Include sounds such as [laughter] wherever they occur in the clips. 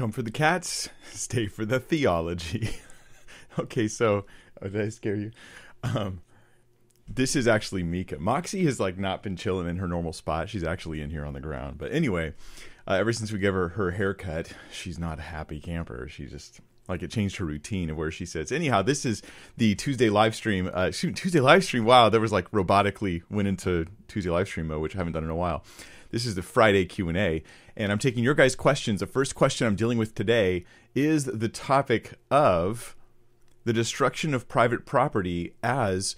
come for the cats, [laughs] stay for the theology. [laughs] okay, so oh, did I scare you? Um, this is actually Mika. Moxie has like not been chilling in her normal spot. She's actually in here on the ground. But anyway, uh, ever since we gave her her haircut, she's not a happy camper. She just like it changed her routine of where she sits. Anyhow, this is the Tuesday live stream. Uh, Tuesday live stream. Wow, there was like robotically went into Tuesday live stream mode, which I haven't done in a while. This is the Friday Q and A, and I'm taking your guys' questions. The first question I'm dealing with today is the topic of the destruction of private property as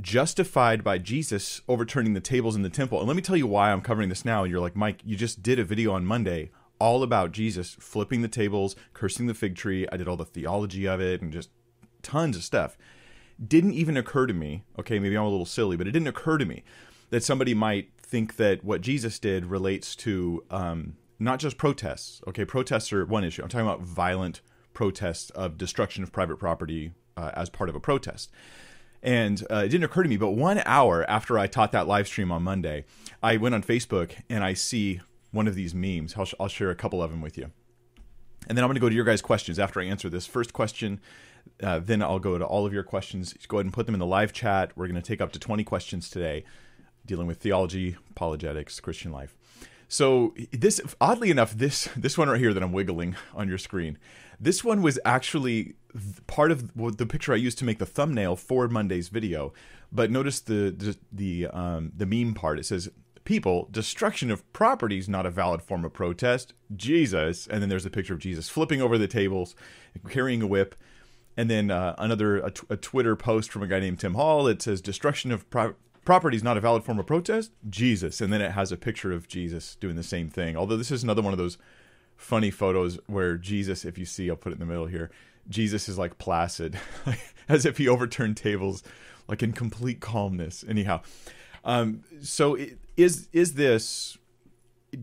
justified by Jesus overturning the tables in the temple. And let me tell you why I'm covering this now. And you're like, Mike, you just did a video on Monday all about Jesus flipping the tables, cursing the fig tree. I did all the theology of it and just tons of stuff. Didn't even occur to me, okay, maybe I'm a little silly, but it didn't occur to me that somebody might think that what Jesus did relates to um, not just protests. Okay, protests are one issue. I'm talking about violent protests of destruction of private property uh, as part of a protest. And uh, it didn't occur to me, but one hour after I taught that live stream on Monday, I went on Facebook and I see one of these memes. I'll, I'll share a couple of them with you. And then I'm going to go to your guys' questions after I answer this first question. Uh, then I'll go to all of your questions. Go ahead and put them in the live chat. We're going to take up to 20 questions today dealing with theology, apologetics, Christian life. So this, oddly enough, this this one right here that I'm wiggling on your screen, this one was actually part of the picture I used to make the thumbnail for Monday's video. But notice the the the, um, the meme part. It says, "People, destruction of property is not a valid form of protest." Jesus, and then there's a picture of Jesus flipping over the tables, carrying a whip. And then uh, another a, t- a Twitter post from a guy named Tim Hall. It says destruction of pri- property is not a valid form of protest. Jesus, and then it has a picture of Jesus doing the same thing. Although this is another one of those funny photos where Jesus, if you see, I'll put it in the middle here. Jesus is like placid, [laughs] as if he overturned tables, like in complete calmness. Anyhow, um, so is is this?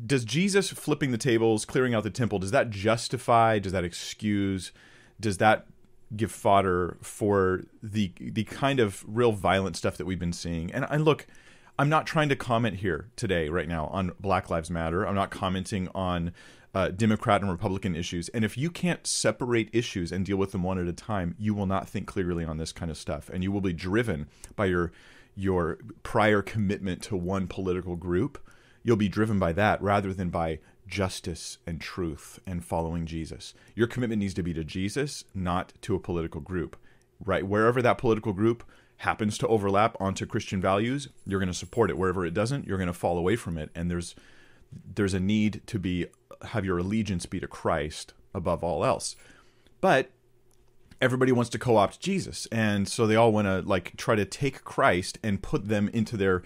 Does Jesus flipping the tables, clearing out the temple, does that justify? Does that excuse? Does that give fodder for the the kind of real violent stuff that we've been seeing. And, and look, I'm not trying to comment here today, right now, on Black Lives Matter. I'm not commenting on uh, Democrat and Republican issues. And if you can't separate issues and deal with them one at a time, you will not think clearly on this kind of stuff, and you will be driven by your your prior commitment to one political group. You'll be driven by that rather than by justice and truth and following Jesus. Your commitment needs to be to Jesus, not to a political group. Right? Wherever that political group happens to overlap onto Christian values, you're going to support it. Wherever it doesn't, you're going to fall away from it. And there's there's a need to be have your allegiance be to Christ above all else. But everybody wants to co-opt Jesus, and so they all want to like try to take Christ and put them into their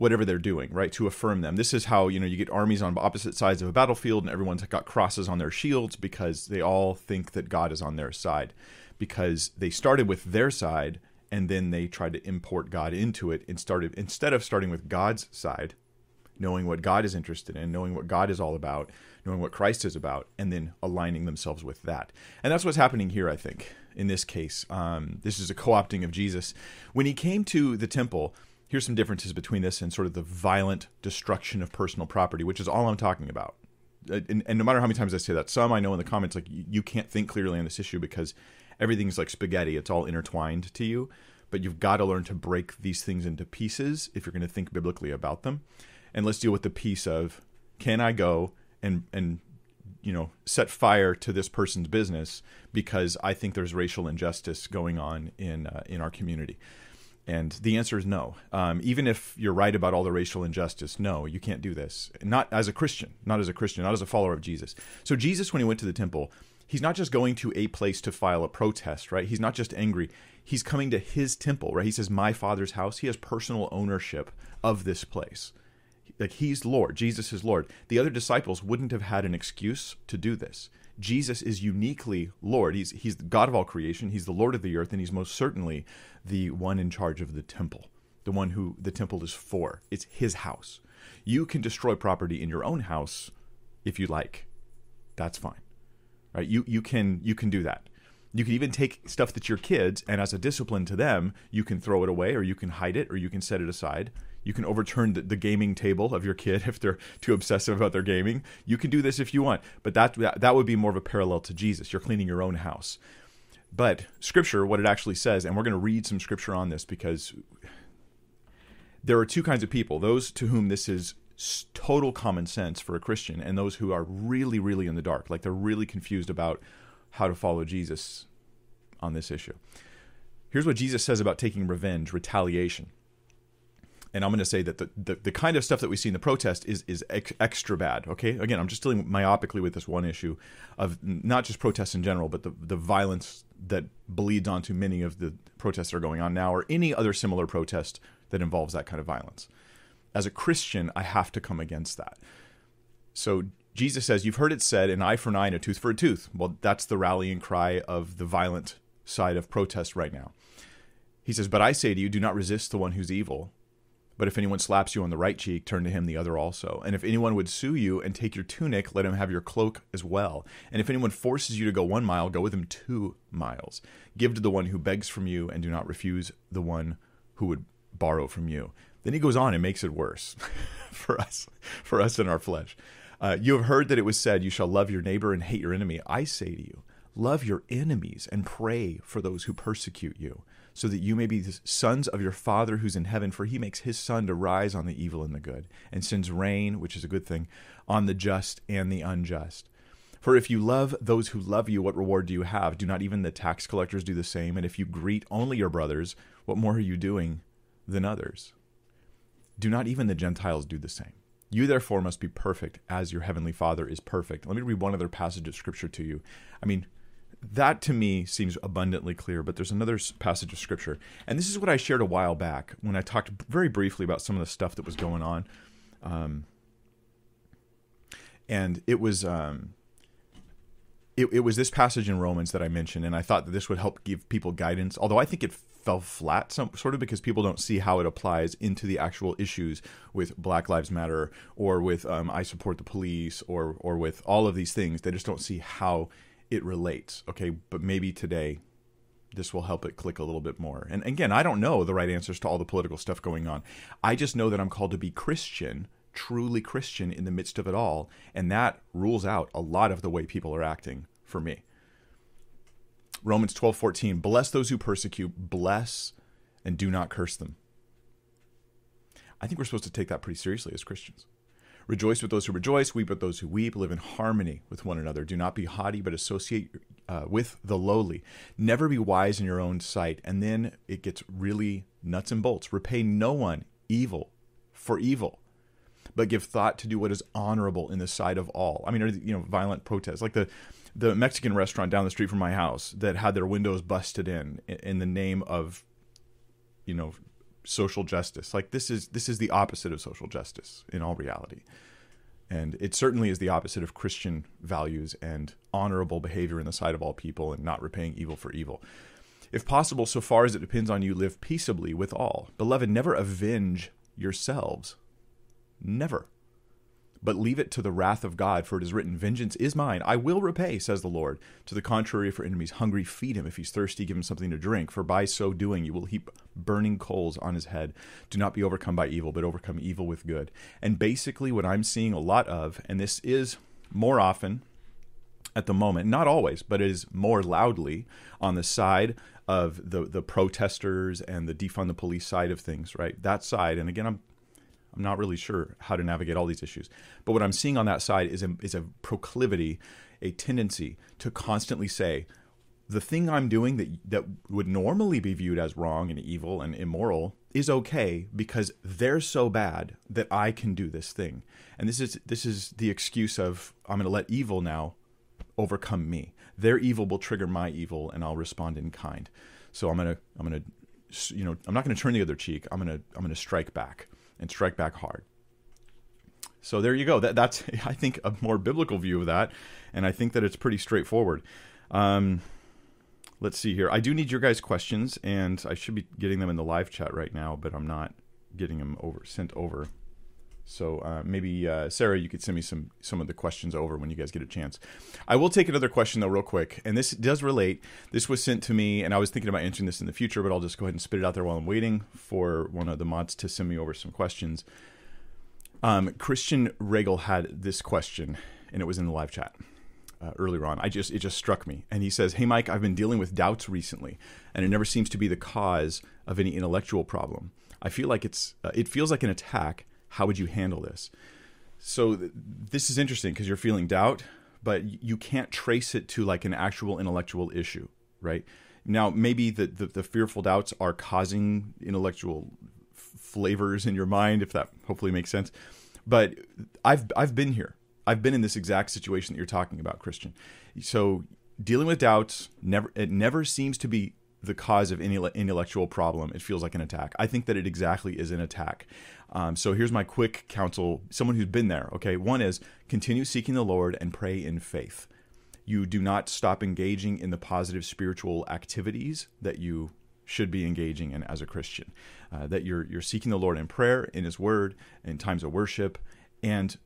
whatever they're doing, right? To affirm them. This is how, you know, you get armies on opposite sides of a battlefield and everyone's got crosses on their shields because they all think that God is on their side because they started with their side and then they tried to import God into it and started instead of starting with God's side, knowing what God is interested in, knowing what God is all about, knowing what Christ is about, and then aligning themselves with that. And that's what's happening here, I think, in this case. Um, this is a co opting of Jesus. When he came to the temple, here's some differences between this and sort of the violent destruction of personal property, which is all I'm talking about. Uh, and, and, no matter how many times I say that, some I know in the comments like you can't think clearly on this issue because everything's like spaghetti; it's all intertwined to you. But you've got to learn to break these things into pieces if you're going to think biblically about them. And let's deal with the piece of can I go and and you know set fire to this person's business because I think there's racial injustice going on in uh, in our community. And the answer is no. Um, even if you're right about all the racial injustice, no, you can't do this. Not as a Christian, not as a Christian, not as a follower of Jesus. So, Jesus, when he went to the temple, he's not just going to a place to file a protest, right? He's not just angry. He's coming to his temple, right? He says, My father's house. He has personal ownership of this place. Like he's Lord, Jesus is Lord. The other disciples wouldn't have had an excuse to do this. Jesus is uniquely Lord. He's he's the God of all creation. He's the Lord of the earth, and he's most certainly the one in charge of the temple, the one who the temple is for. It's his house. You can destroy property in your own house if you like. That's fine. Right? You you can you can do that. You can even take stuff that's your kids and as a discipline to them, you can throw it away or you can hide it or you can set it aside. You can overturn the, the, gaming table of your kid [laughs] if they're too obsessive about their gaming. You can do this if you want, but that, that would be more of a parallel to Jesus. You're cleaning your own house. But scripture, what it actually says, and we're going to read some scripture on this because there are two kinds of people those to whom this is total common sense for a Christian, and those who are really, really in the dark, like they're really confused about how to follow Jesus on this issue. Here's what Jesus says about taking revenge, retaliation. And I'm going to say that the, the, the, kind of stuff that we see in the protest is is ex- extra bad. Okay, again, I'm just dealing myopically with this one issue of not just protests in general, but the the violence that bleeds onto many of the protests that are going on now, or any other similar protest that involves that kind of violence. As a Christian, I have to come against that. So Jesus says, You've heard it said, an eye for an eye and a tooth for a tooth. Well, that's the rallying cry of the violent side of protest right now. He says, But I say to you, do not resist the one who's evil. But if anyone slaps you on the right cheek, turn to him the other also. And if anyone would sue you and take your tunic, let him have your cloak as well. And if anyone forces you to go one mile, go with him two miles. Give to the one who begs from you, and do not refuse the one who would borrow from you. Then he goes on and makes it worse [laughs] for us, for us in our flesh. Uh, you have heard that it was said, You shall love your neighbor and hate your enemy. I say to you, love your enemies and pray for those who persecute you, so that you may be the sons of your Father who's in heaven, for he makes his sun to rise on the evil and the good, and sends rain, which is a good thing, on the just and the unjust. For if you love those who love you, what reward do you have? Do not even the tax collectors do the same? And if you greet only your brothers, what more are you doing than others? Do not even the Gentiles do the same? You therefore must be perfect as your heavenly Father is perfect. Let me read one other passage of scripture to you. I mean, that to me seems abundantly clear, but there's another passage of scripture. And this is what I shared a while back when I talked very briefly about some of the stuff that was going on. Um, and it was um, it, it was this passage in Romans that I mentioned, and I thought that this would help give people guidance. Although I think it fell flat, some sort of because people don't see how it applies into the actual issues with Black Lives Matter or with um, I support the police or or with all of these things. They just don't see how it relates. Okay, but maybe today this will help it click a little bit more. And again, I don't know the right answers to all the political stuff going on. I just know that I'm called to be Christian truly Christian in the midst of it all. And that rules out a lot of the way people are acting for me. Romans 12, 14. Bless those who persecute, bless and do not curse them. I think we're supposed to take that pretty seriously as Christians. Rejoice with those who rejoice, weep with those who weep, live in harmony with one another. Do not be haughty, but associate uh, with the lowly. Never be wise in your own sight. And then it gets really nuts and bolts. Repay no one evil for evil but give thought to do what is honorable in the sight of all. I mean, you know, violent protests like the the Mexican restaurant down the street from my house that had their windows busted in in the name of, you know, social justice. Like this is this is the opposite of social justice in all reality. And it certainly is the opposite of Christian values and honorable behavior in the sight of all people and not repaying evil for evil. If possible, so far as it depends on you, live peaceably with all. Beloved, never avenge yourselves, Never. But leave it to the wrath of God, for it is written, Vengeance is mine, I will repay, says the Lord. To the contrary, if your enemy's hungry, feed him. If he's thirsty, give him something to drink, for by so doing you will heap burning coals on his head. Do not be overcome by evil, but overcome evil with good. And basically, what I'm seeing a lot of, and this is more often at the moment, not always, but it is more loudly on the side of the the protesters and the defund the police side of things, right? That side, and again, I'm I'm not really sure how to navigate all these issues. But what I'm seeing on that side is a, is a proclivity, a tendency to constantly say, the thing I'm doing that that would normally be viewed as wrong and evil and immoral is okay because they're so bad that I can do this thing. And this is this is the excuse of I'm going to let evil now overcome me. Their evil will trigger my evil and I'll respond in kind. So I'm going to I'm going to you know, I'm not going to turn the other cheek. I'm going to I'm going to strike back and strike back hard. So there you go. That, that's [laughs] I think a more biblical view of that, and I think that it's pretty straightforward. Um, let's see here. I do need your guys' questions, and I should be getting them in the live chat right now, but I'm not getting them over sent over. So uh, maybe uh, Sarah, you could send me some some of the questions over when you guys get a chance. I will take another question though, real quick, and this does relate. This was sent to me, and I was thinking about answering this in the future, but I'll just go ahead and spit it out there while I'm waiting for one of the mods to send me over some questions. Um, Christian Regal had this question, and it was in the live chat. Uh, earlier on, I just it just struck me, and he says, "Hey Mike, I've been dealing with doubts recently, and it never seems to be the cause of any intellectual problem. I feel like it's uh, it feels like an attack, how would you handle this? So th- this is interesting because you're feeling doubt, but you can't trace it to like an actual intellectual issue, right? Now, maybe the, the, the fearful doubts are causing intellectual f- flavors in your mind, if that hopefully makes sense. But I've I've been here. I've been in this exact situation that you're talking about, Christian. So dealing with doubts never it never seems to be the cause of any intellectual problem. It feels like an attack. I think that it exactly is an attack. Um, so here's my quick counsel someone who's been there. Okay. One is continue seeking the Lord and pray in faith. You do not stop engaging in the positive spiritual activities that you should be engaging in as a Christian. Uh, that you're you're seeking the Lord in prayer, in His Word, in times of worship, and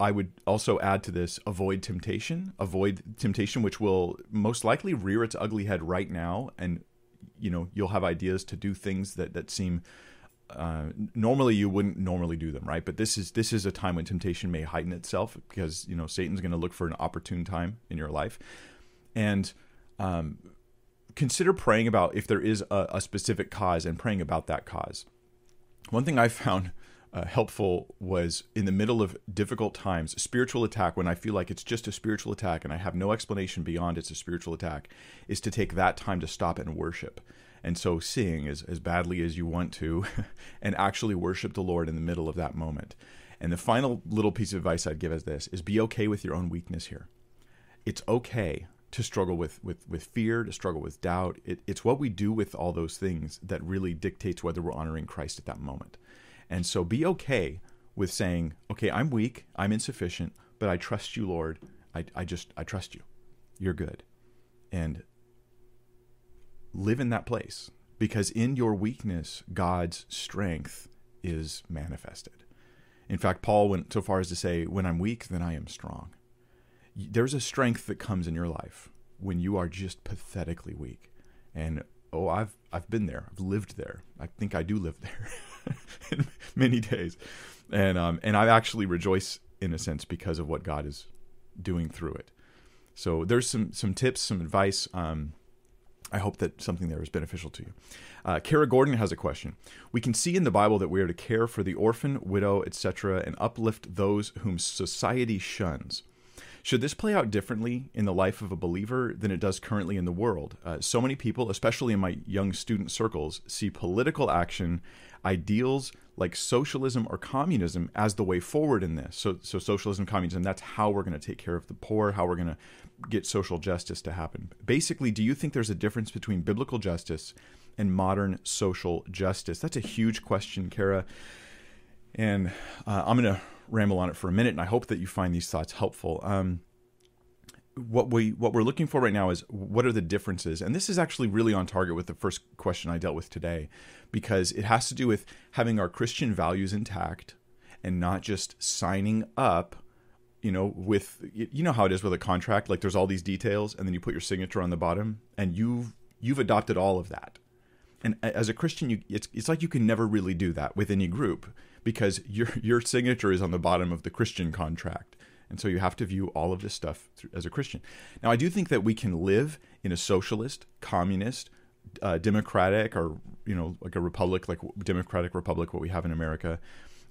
I would also add to this avoid temptation, avoid temptation, which will most likely rear its ugly head right now, and you know you'll have ideas to do things that that seem uh, normally you wouldn't normally do them, right? But this is this is a time when temptation may heighten itself because you know Satan's going to look for an opportune time in your life, and um, consider praying about if there is a, a, specific cause and praying about that cause. One thing I found uh, helpful was in the middle of difficult times, spiritual attack. When I feel like it's just a spiritual attack and I have no explanation beyond it's a spiritual attack, is to take that time to stop and worship and so sing as, as badly as you want to [laughs] and actually worship the Lord in the middle of that moment. And the final little piece of advice I'd give is this is be okay with your own weakness here. It's okay to struggle with with with fear, to struggle with doubt. It, it's what we do with all those things that really dictates whether we're honoring Christ at that moment. And so be okay with saying, okay, I'm weak, I'm insufficient, but I trust you, Lord. I, I just I trust you. You're good. And live in that place because in your weakness, God's strength is manifested. In fact, Paul went so far as to say, When I'm weak, then I am strong. There's a strength that comes in your life when you are just pathetically weak. And oh, I've I've been there. I've lived there. I think I do live there [laughs] many days. And um and I actually rejoice in a sense because of what God is doing through it. So there's some some tips, some advice. Um, I hope that something there is beneficial to you. Uh, Kara Gordon has a question. We can see in the Bible that we are to care for the orphan, widow, etc., and uplift those whom society shuns. Should this play out differently in the life of a believer than it does currently in the world? Uh, so many people, especially in my young student circles, see political action, ideals like socialism or communism as the way forward in this. So, so socialism, communism, that's how we're going to take care of the poor, how we're going to get social justice to happen. Basically, do you think there's a difference between biblical justice and modern social justice? That's a huge question, Kara. And uh, I'm going to ramble on it for a minute, and I hope that you find these thoughts helpful. Um, what we what we're looking for right now is what are the differences, and this is actually really on target with the first question I dealt with today, because it has to do with having our Christian values intact and not just signing up you know with you know how it is with a contract like there's all these details and then you put your signature on the bottom and you've you've adopted all of that. And as a christian you it's it's like you can never really do that with any group because your [laughs] your signature is on the bottom of the christian contract and so you have to view all of this stuff as a christian now i do think that we can live in a socialist communist uh, democratic or you know like a republic like democratic republic what we have in america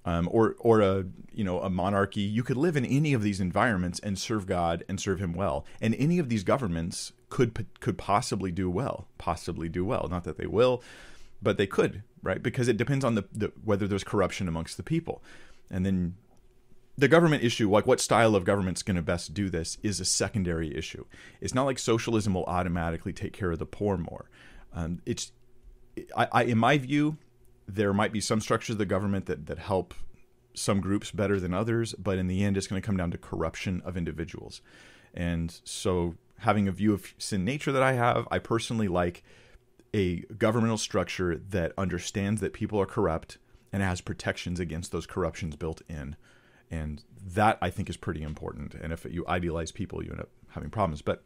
um, or or a you know a monarchy. You could live in any of these environments and serve God and serve Him well. And any of these governments could could possibly do well, possibly do well. Not that they will, but they could, right? Because it depends on the, the whether there's corruption amongst the people, and then the government issue, like what style of government's going to best do this, is a secondary issue. It's not like socialism will automatically take care of the poor more. Um, it's, I, I, in my view, there might be some structures of the government that, that help some groups better than others, but in the end, it's going to come down to corruption of individuals. And so, having a view of sin nature that I have, I personally like a governmental structure that understands that people are corrupt and has protections against those corruptions built in. And that I think is pretty important. And if you idealize people, you end up having problems. But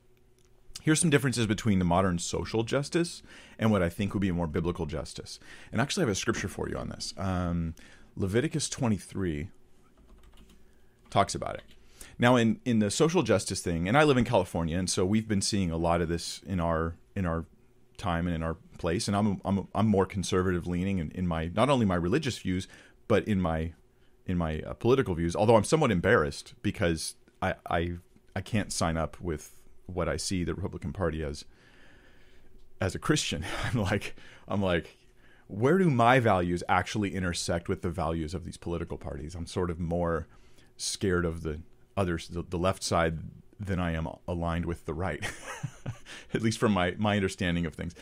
here's some differences between the modern social justice and what I think would be a more biblical justice. And actually, I have a scripture for you on this. Um, Leviticus 23 talks about it. Now, in in the social justice thing, and I live in California, and so we've been seeing a lot of this in our in our time and in our place. And I'm I'm I'm more conservative leaning in, in my not only my religious views, but in my in my uh, political views. Although I'm somewhat embarrassed because I I I can't sign up with what I see the Republican Party as as a Christian. [laughs] I'm like I'm like where do my values actually intersect with the values of these political parties? I'm sort of more scared of the others, the, the left side, than I am aligned with the right, [laughs] at least from my my understanding of things.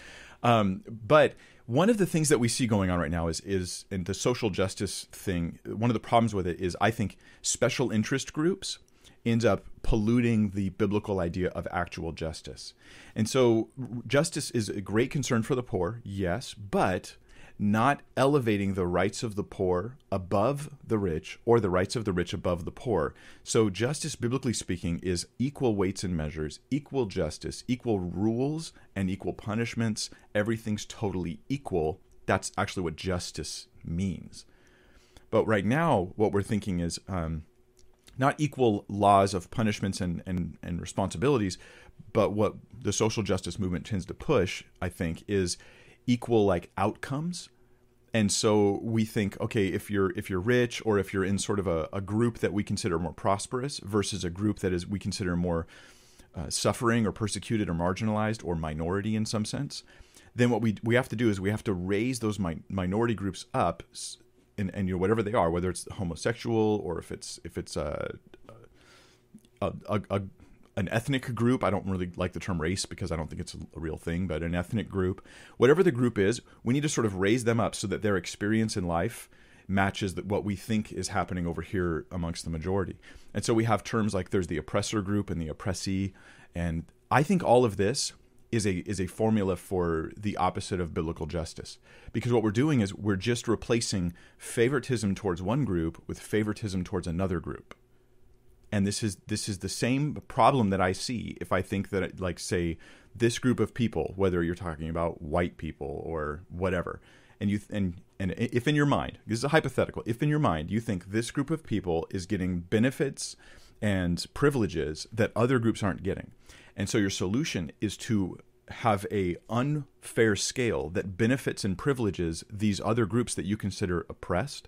Um, but one of the things that we see going on right now is is in the social justice thing. One of the problems with it is I think special interest groups ends up polluting the biblical idea of actual justice. And so justice is a great concern for the poor, yes, but not elevating the rights of the poor above the rich or the rights of the rich above the poor. So, justice, biblically speaking, is equal weights and measures, equal justice, equal rules, and equal punishments. Everything's totally equal. That's actually what justice means. But right now, what we're thinking is um, not equal laws of punishments and, and, and responsibilities, but what the social justice movement tends to push, I think, is equal like outcomes. And so we think okay if you're if you're rich or if you're in sort of a, a group that we consider more prosperous versus a group that is we consider more uh, suffering or persecuted or marginalized or minority in some sense then what we we have to do is we have to raise those mi- minority groups up and, and you know whatever they are whether it's homosexual or if it's if it's a a, a, a an ethnic group. I don't really like the term race because I don't think it's a real thing, but an ethnic group, whatever the group is, we need to sort of raise them up so that their experience in life matches what we think is happening over here amongst the majority. And so we have terms like there's the oppressor group and the oppressee, and I think all of this is a is a formula for the opposite of biblical justice. Because what we're doing is we're just replacing favoritism towards one group with favoritism towards another group and this is this is the same problem that I see if I think that like say this group of people, whether you're talking about white people or whatever, and you and and if in your mind this is a hypothetical, if in your mind you think this group of people is getting benefits and privileges that other groups aren't getting, and so your solution is to have a unfair scale that benefits and privileges these other groups that you consider oppressed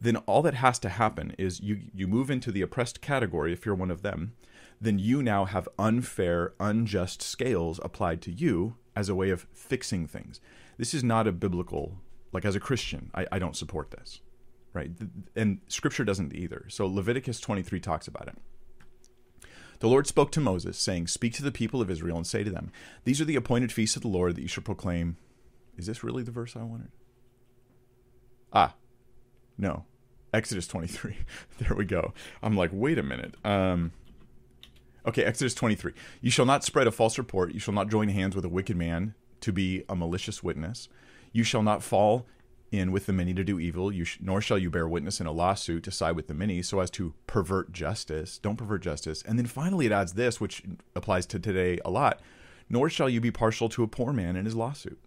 then all that has to happen is you you move into the oppressed category if you're one of them then you now have unfair unjust scales applied to you as a way of fixing things this is not a biblical like as a christian i, I don't support this right and scripture doesn't either so leviticus 23 talks about it the Lord spoke to Moses, saying, Speak to the people of Israel and say to them, These are the appointed feasts of the Lord that you shall proclaim. Is this really the verse I wanted? Ah, no. Exodus 23. [laughs] there we go. I'm like, wait a minute. Um, okay, Exodus 23. You shall not spread a false report. You shall not join hands with a wicked man to be a malicious witness. You shall not fall in with the many to do evil. Sh- nor shall you bear witness in a lawsuit to side with the many, so as to pervert justice. Don't pervert justice. And then finally, it adds this, which applies to today a lot. Nor shall you be partial to a poor man in his lawsuit.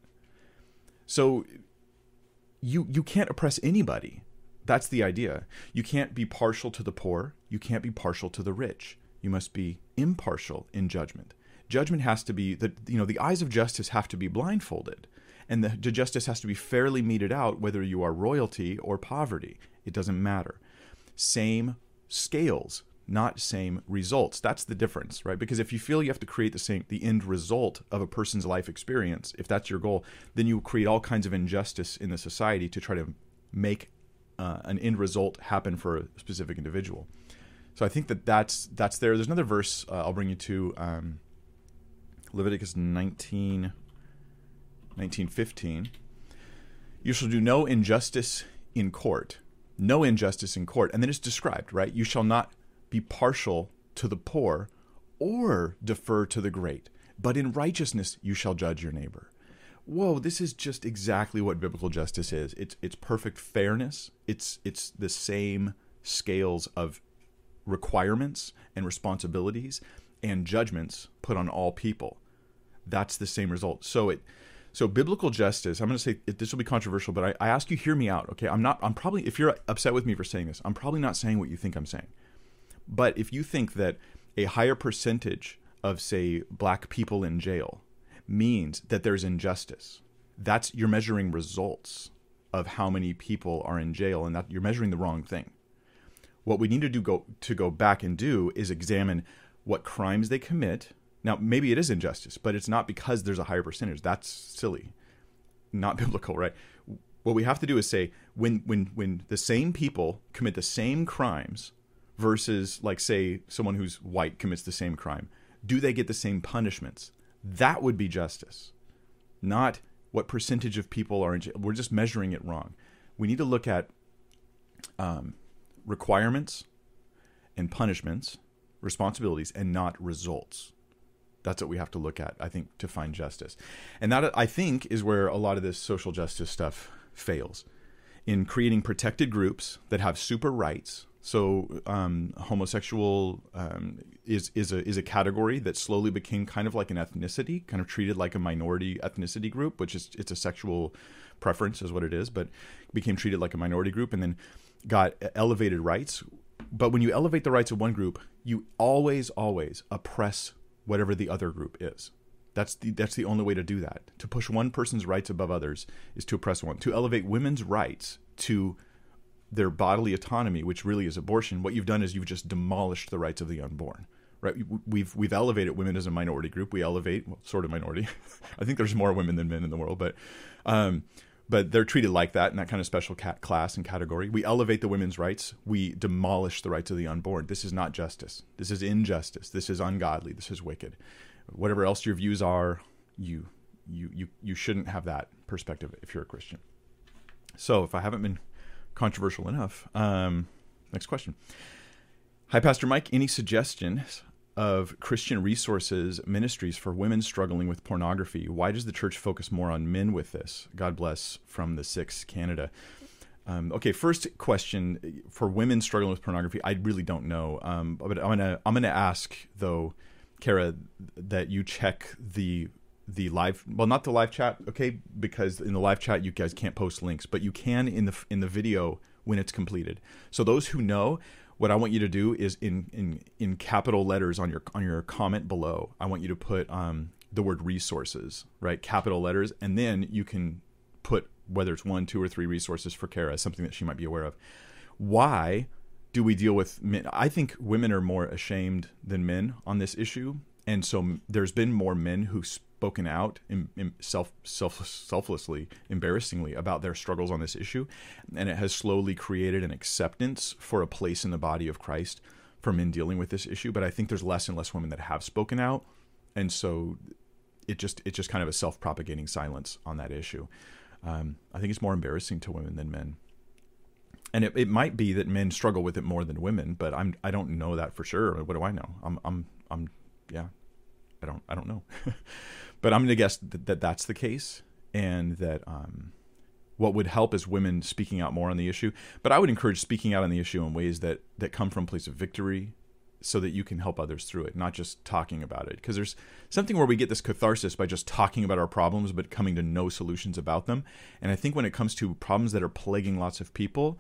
So you you can't oppress anybody that's the idea. You can't be partial to the poor. You can't be partial to the rich. You must be impartial in judgment. Judgment has to be that you know the eyes of justice have to be blindfolded, and the, justice has to be fairly meted out whether you are royalty or poverty. It doesn't matter. Same scales, not same results. That's the difference, right? Because if you feel you have to create the same the end result of a person's life experience, if that's your goal, then you create all kinds of injustice in the society to try to make uh, an end result happen for a specific individual. So I think that that's that's there. There's another verse uh, I'll bring you to um, Leviticus 19, 19, 15. You shall do no injustice in court, no injustice in court, and then it's described right. You shall not be partial to the poor or defer to the great, but in righteousness you shall judge your neighbor. Whoa, this is just exactly what biblical justice is. It's it's perfect fairness. It's it's the same scales of requirements and responsibilities and judgments put on all people. That's the same result. So it so biblical justice, I'm going to say this will be controversial, but I, I ask you hear me out, okay? I'm not I'm probably if you're upset with me for saying this, I'm probably not saying what you think I'm saying. But if you think that a higher percentage of say black people in jail means that there's injustice. That's you're measuring results of how many people are in jail and that you're measuring the wrong thing. What we need to do go to go back and do is examine what crimes they commit. Now, maybe it is injustice, but it's not because there's a higher percentage. That's silly. Not [laughs] biblical, right? What we have to do is say when when when the same people commit the same crimes versus like say someone who's white commits the same crime, do they get the same punishments? That would be justice, not what percentage of people are in jail. We're just measuring it wrong. We need to look at um, requirements and punishments, responsibilities, and not results. That's what we have to look at, I think, to find justice. And that, I think, is where a lot of this social justice stuff fails in creating protected groups that have super rights so um, homosexual um, is is a is a category that slowly became kind of like an ethnicity, kind of treated like a minority ethnicity group, which is it's a sexual preference is what it is, but became treated like a minority group, and then got elevated rights. But when you elevate the rights of one group, you always always oppress whatever the other group is. That's the that's the only way to do that. To push one person's rights above others is to oppress one. To elevate women's rights to their bodily autonomy, which really is abortion, what you've done is you've just demolished the rights of the unborn. Right? We've we've elevated women as a minority group. We elevate well, sort of minority. [laughs] I think there's more women than men in the world, but um, but they're treated like that in that kind of special cat class and category. We elevate the women's rights. We demolish the rights of the unborn. This is not justice. This is injustice. This is ungodly. This is wicked. Whatever else your views are, you you you you shouldn't have that perspective if you're a Christian. So if I haven't been controversial enough. Um, next question. Hi, Pastor Mike. Any suggestions of Christian resources, ministries for women struggling with pornography? Why does the church focus more on men with this? God bless from the Six, Canada. Um, okay, first question for women struggling with pornography. I really don't know, um, but I'm gonna I'm gonna ask though, Kara, that you check the the live well not the live chat okay because in the live chat you guys can't post links but you can in the in the video when it's completed. So those who know what i want you to do is in in in capital letters on your on your comment below i want you to put um the word resources right capital letters and then you can put whether it's one two or three resources for kara something that she might be aware of. Why do we deal with men? I think women are more ashamed than men on this issue and so there's been more men who spoken out in, in self, self, selflessly, embarrassingly about their struggles on this issue, and it has slowly created an acceptance for a place in the body of Christ for men dealing with this issue. But I think there's less and less women that have spoken out, and so it just it's just kind of a self propagating silence on that issue. Um, I think it's more embarrassing to women than men. And it, it might be that men struggle with it more than women, but I'm I don't know that for sure. What do I know? I'm I'm I'm yeah, I don't I don't know. [laughs] But I'm going to guess that, that, that's the case, and that um, what would help is women speaking out more on the issue. But I would encourage speaking out on the issue in ways that that come from a place of victory, so that you can help others through it, not just talking about it. Because there's something where we get this catharsis by just talking about our problems, but coming to no solutions about them. And I think when it comes to problems that are plaguing lots of people,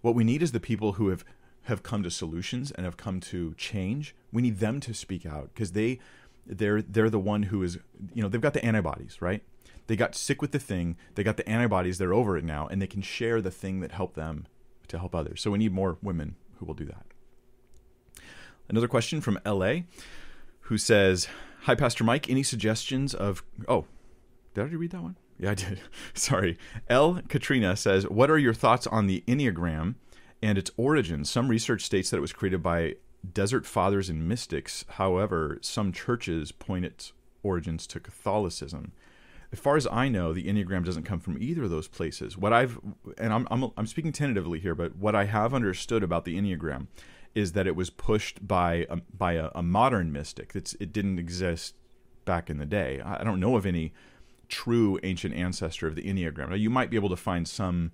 what we need is the people who have have come to solutions and have come to change. We need them to speak out because they they're they're the one who is you know they've got the antibodies right? They got sick with the thing they got the antibodies they're over it now and they can share the thing that helped them to help others. So we need more women who will do that. Another question from la who says hi pastor mike any suggestions of oh did i already read that one? Yeah i did. [laughs] Sorry. L. Katrina says what are your thoughts on the enneagram and its origins? Some research states that it was created by desert fathers and mystics. However, some churches point its origins to Catholicism. As far as I know, the Enneagram doesn't come from either of those places. What I've and I'm I'm, I'm speaking tentatively here, but what I have understood about the Enneagram is that it was pushed by a, by a, a modern mystic. It's, it didn't exist back in the day. I don't know of any true ancient ancestor of the Enneagram. Now, you might be able to find some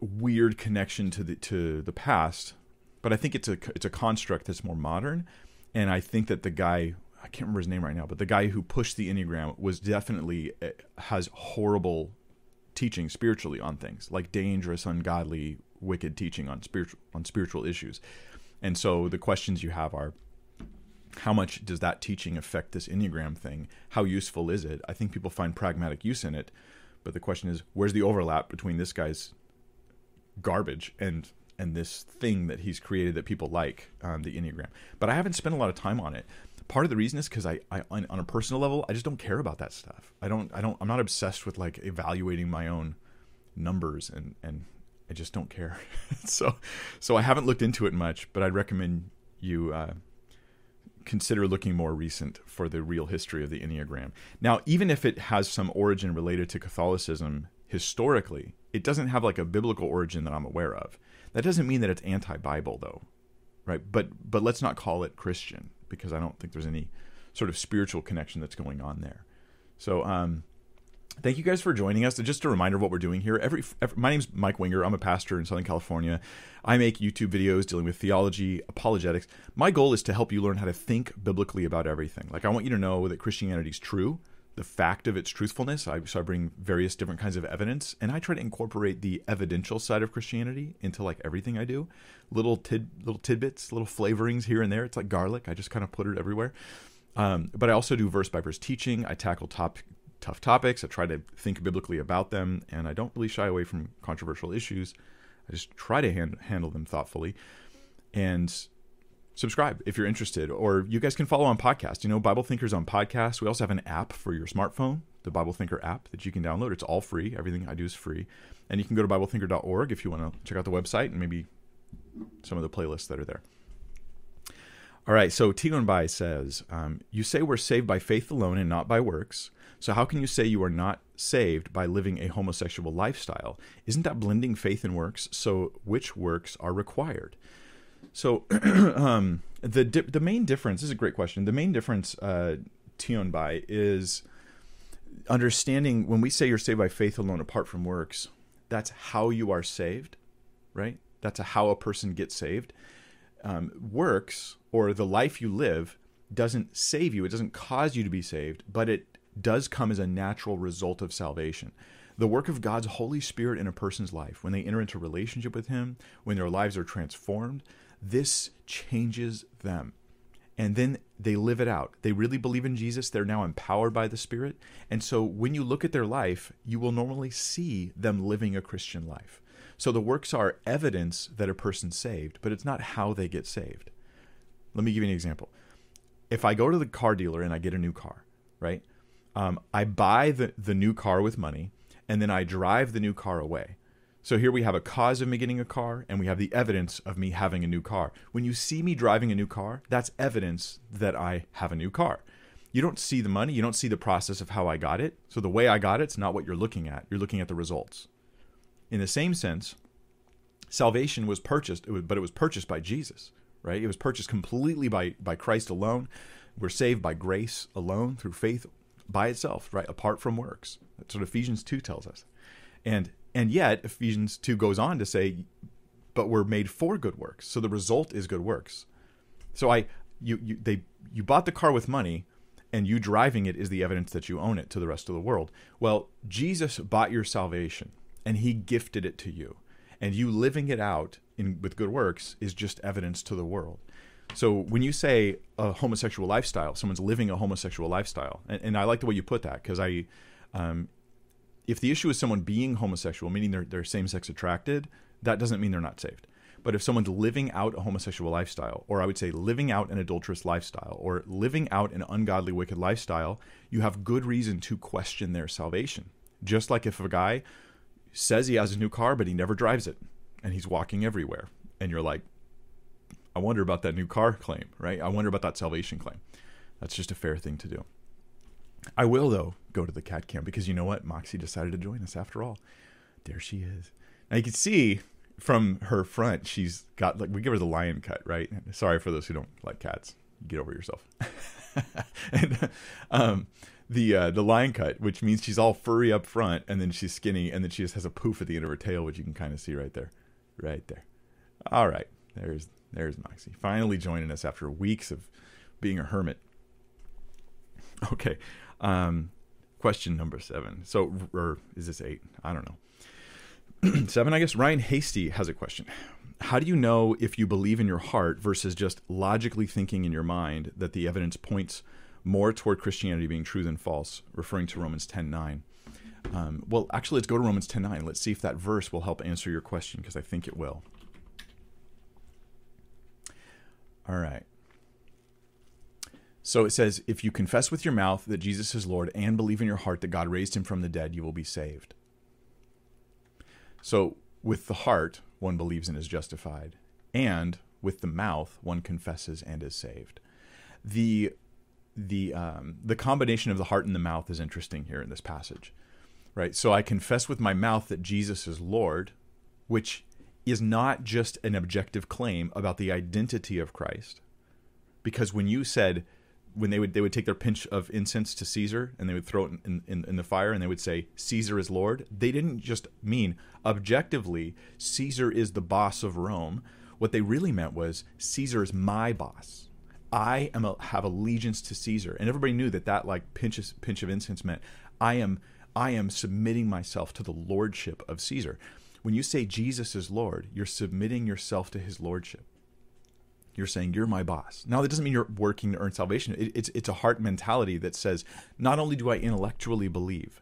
weird connection to the to the past, but I think it's a it's a construct that's more modern. And I think that the guy I can't remember his name right now, but the guy who pushed the Enneagram was definitely eh, has horrible teaching spiritually on things like dangerous, ungodly, wicked teaching on spiritual on spiritual issues. And so the questions you have are how much does that teaching affect this Enneagram thing? How useful is it? I think people find pragmatic use in it, but the question is where's the overlap between this guy's garbage and and this thing that he's created that people like, um, the Enneagram. But I haven't spent a lot of time on it. Part of the reason is because I, I on, a personal level, I just don't care about that stuff. I don't, I don't, I'm not obsessed with like evaluating my own numbers and and I just don't care. [laughs] so, so I haven't looked into it much, but I'd recommend you uh, consider looking more recent for the real history of the Enneagram. Now, even if it has some origin related to Catholicism historically, it doesn't have like a biblical origin that I'm aware of. That doesn't mean that it's anti-Bible though, right? But but let's not call it Christian because I don't think there's any sort of spiritual connection that's going on there. So um, thank you guys for joining us. Just a reminder of what we're doing here. Every, every, my name's Mike Winger. I'm a pastor in Southern California. I make YouTube videos dealing with theology, apologetics. My goal is to help you learn how to think biblically about everything. Like I want you to know that Christianity is true the fact of its truthfulness. I, so I bring various different kinds of evidence, and I try to incorporate the evidential side of Christianity into like everything I do. Little tid, little tidbits, little flavorings here and there. It's like garlic. I just kind of put it everywhere. Um, but I also do verse by verse teaching. I tackle top tough topics. I try to think biblically about them, and I don't really shy away from controversial issues. I just try to hand, handle them thoughtfully. And subscribe if you're interested, or you guys can follow on podcast. You know, Bible Thinkers on podcast. We also have an app for your smartphone, the Bible Thinker app that you can download. It's all free. Everything I do is free, and you can go to BibleThinker.org if you want to check out the website and maybe some of the playlists that are there. All right, so Tion Bai says, um, You say we're saved by faith alone and not by works. So, how can you say you are not saved by living a homosexual lifestyle? Isn't that blending faith and works? So, which works are required? So [clears throat] um, the di- the main difference is a great question. The main difference, uh, Tion Bai is understanding when we say you're saved by faith alone, apart from works. That's how you are saved, right? That's a, how a person gets saved. Um, works or the life you live doesn't save you. It doesn't cause you to be saved, but it does come as a natural result of salvation. The work of God's Holy Spirit in a person's life, when they enter into relationship with Him, when their lives are transformed, this changes them. And then they live it out. They really believe in Jesus. They're now empowered by the Spirit. And so when you look at their life, you will normally see them living a Christian life. So the works are evidence that a person's saved, but it's not how they get saved. Let me give you an example. If I go to the car dealer and I get a new car, right? Um, I buy the, the new car with money and then I drive the new car away. So here we have a cause of me getting a car, and we have the evidence of me having a new car. When you see me driving a new car, that's evidence that I have a new car. You don't see the money, you don't see the process of how I got it. So the way I got it's not what you're looking at. You're looking at the results. In the same sense, salvation was purchased, but it was purchased by Jesus, right? It was purchased completely by by Christ alone. We're saved by grace alone through faith by itself, right? Apart from works. That's what Ephesians 2 tells us. And and yet, Ephesians 2 goes on to say, but we're made for good works. So the result is good works. So I you you they you bought the car with money and you driving it is the evidence that you own it to the rest of the world. Well, Jesus bought your salvation and he gifted it to you. And you living it out in with good works is just evidence to the world. So when you say a homosexual lifestyle, someone's living a homosexual lifestyle, and, and I like the way you put that because I, um, if the issue is someone being homosexual, meaning they're, they're same sex attracted, that doesn't mean they're not saved. But if someone's living out a homosexual lifestyle, or I would say living out an adulterous lifestyle, or living out an ungodly, wicked lifestyle, you have good reason to question their salvation. Just like if a guy says he has a new car, but he never drives it, and he's walking everywhere, and you're like, I wonder about that new car claim, right? I wonder about that salvation claim. That's just a fair thing to do. I will though go to the cat camp because you know what? Moxie decided to join us after all. There she is. Now you can see from her front, she's got like we give her the lion cut, right? Sorry for those who don't like cats. Get over yourself. [laughs] and um, the uh, the lion cut, which means she's all furry up front, and then she's skinny, and then she just has a poof at the end of her tail, which you can kind of see right there, right there. All right, there's there's Moxie finally joining us after weeks of being a hermit. Okay, um, question number seven. So, or is this eight? I don't know. [clears throat] seven, I guess. Ryan Hasty has a question. How do you know if you believe in your heart versus just logically thinking in your mind that the evidence points more toward Christianity being true than false, referring to Romans 10 9? Um, well, actually, let's go to Romans 10 9. Let's see if that verse will help answer your question because I think it will. All right. So it says, if you confess with your mouth that Jesus is Lord and believe in your heart that God raised him from the dead, you will be saved. So with the heart, one believes and is justified, and with the mouth, one confesses and is saved. The the um, the combination of the heart and the mouth is interesting here in this passage, right? So I confess with my mouth that Jesus is Lord, which is not just an objective claim about the identity of Christ, because when you said when they would they would take their pinch of incense to Caesar and they would throw it in, in, in, the fire and they would say Caesar is Lord. They didn't just mean objectively Caesar is the boss of Rome. What they really meant was Caesar is my boss. I am a, have allegiance to Caesar, and everybody knew that that like pinch of, pinch of incense meant I am I am submitting myself to the lordship of Caesar. When you say Jesus is Lord, you're submitting yourself to His lordship. You're saying you're my boss. Now that doesn't mean you're working to earn salvation. It, it's it's a heart mentality that says not only do I intellectually believe,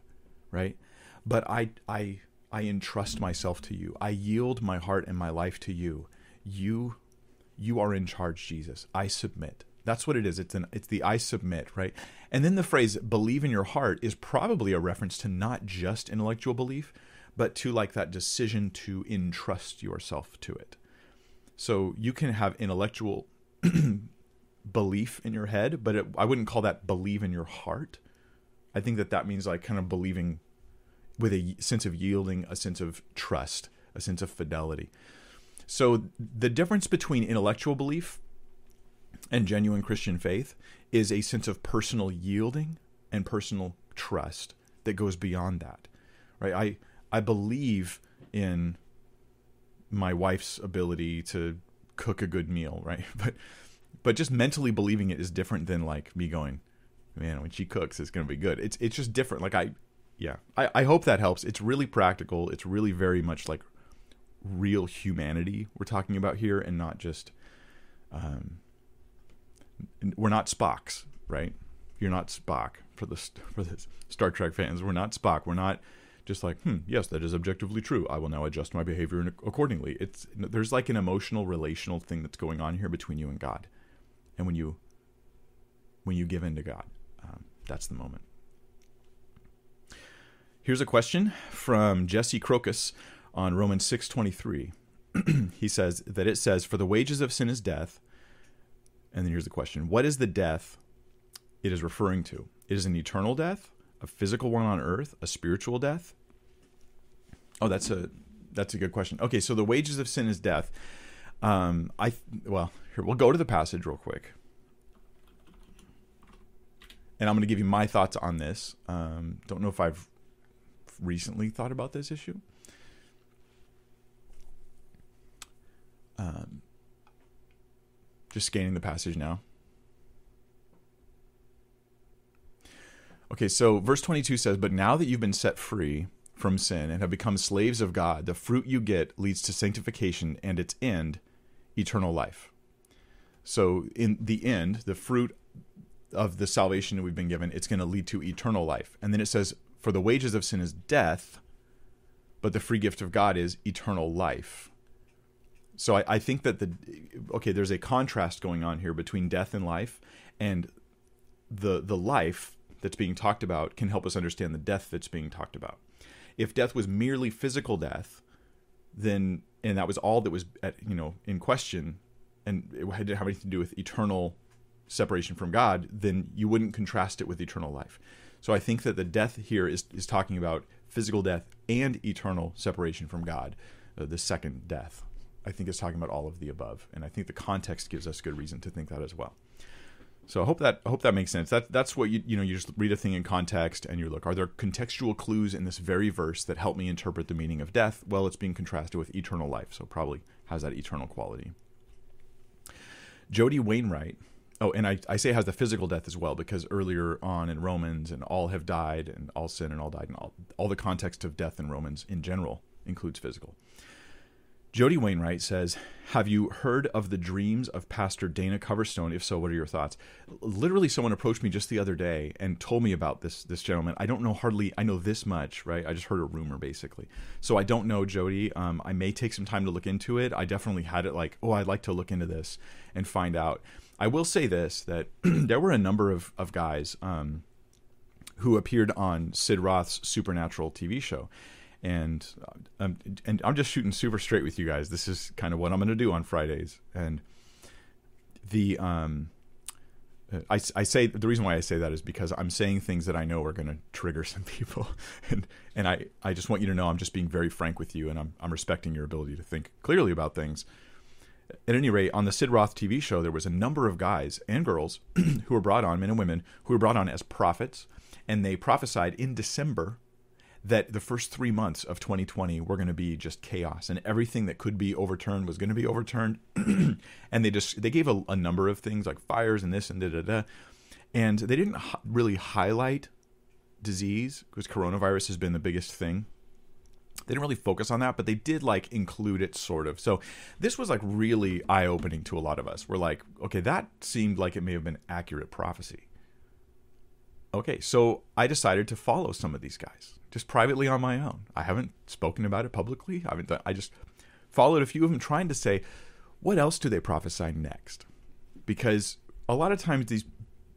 right, but I I I entrust myself to you. I yield my heart and my life to you. You you are in charge, Jesus. I submit. That's what it is. It's an it's the I submit, right? And then the phrase believe in your heart is probably a reference to not just intellectual belief, but to like that decision to entrust yourself to it. So you can have intellectual [clears throat] belief in your head, but it, I wouldn't call that believe in your heart. I think that that means like kind of believing with a sense of yielding, a sense of trust, a sense of fidelity. So the difference between intellectual belief and genuine Christian faith is a sense of personal yielding and personal trust that goes beyond that. Right? I I believe in my wife's ability to cook a good meal, right? [laughs] But but just mentally believing it is different than like me going, man, when she cooks, it's gonna be good. It's it's just different. Like I, yeah, I I hope that helps. It's really practical. It's really very much like real humanity we're talking about here, and not just, um, we're not Spocks, right? You're not Spock for the for the Star Trek fans. We're not Spock. We're not just like, hmm, yes, that is objectively true. I will now adjust my behavior accordingly. It's there's like an emotional, relational thing that's going on here between you and God, and when you when you give in to God, um, that's the moment. Here's a question from Jesse Crocus on Romans six twenty three. [clears throat] he says that it says, "For the wages of sin is death." And then here's the question: What is the death it is referring to? It is an eternal death, a physical one on earth, a spiritual death? Oh, that's a that's a good question. Okay, so the wages of sin is death. Um, I well, here we'll go to the passage real quick, and I'm going to give you my thoughts on this. Um, don't know if I've recently thought about this issue. Um, just scanning the passage now. Okay, so verse 22 says, But now that you've been set free from sin and have become slaves of God, the fruit you get leads to sanctification and its end, eternal life. So, in the end, the fruit of the salvation that we've been given, it's going to lead to eternal life. And then it says, For the wages of sin is death, but the free gift of God is eternal life. So I, I think that the okay, there's a contrast going on here between death and life, and the the life that's being talked about can help us understand the death that's being talked about. If death was merely physical death, then and that was all that was at, you know in question, and it didn't have anything to do with eternal separation from God, then you wouldn't contrast it with eternal life. So I think that the death here is is talking about physical death and eternal separation from God, uh, the second death. I think it's talking about all of the above, and I think the context gives us good reason to think that as well. So I hope that I hope that makes sense. That that's what you you know you just read a thing in context and you look are there contextual clues in this very verse that help me interpret the meaning of death? Well, it's being contrasted with eternal life, so probably has that eternal quality. Jody Wainwright. Oh, and I, I say has the physical death as well because earlier on in Romans and all have died and all sin and all died and all all the context of death in Romans in general includes physical. Jody Wainwright says, Have you heard of the dreams of Pastor Dana Coverstone? If so, what are your thoughts? Literally, someone approached me just the other day and told me about this this gentleman. I don't know hardly, I know this much, right? I just heard a rumor basically. So I don't know Jody. Um, I may take some time to look into it. I definitely had it like, oh, I'd like to look into this and find out. I will say this that [clears throat] there were a number of, of guys um, who appeared on Sid Roth's Supernatural TV show and um, and I'm just shooting super straight with you guys. This is kind of what I'm going to do on Fridays, and the um, I, I say the reason why I say that is because I'm saying things that I know are going to trigger [laughs] some people, and and I I just want you to know I'm just being very frank with you, and I'm I'm respecting your ability to think clearly about things. At any rate, on the Sid Roth TV show, there was a number of guys and girls [clears throat] who were brought on, men and women, who were brought on as prophets, and they prophesied in December that the first three months of 2020 were going to be just chaos and everything that could be overturned was going to be overturned. [clears throat] And they just they gave a, a, number of things like fires and this and da da da. And they didn't really highlight disease because coronavirus has been the biggest thing. They didn't really focus on that but they did like include it sort of. So this was like really eye-opening to a lot of us. We're like okay that seemed like it may have been accurate prophecy. Okay so i decided to follow some of these guys just privately on my own. I haven't spoken about it publicly. I haven't. Done, I just followed a few of them, trying to say, what else do they prophesy next? Because a lot of times these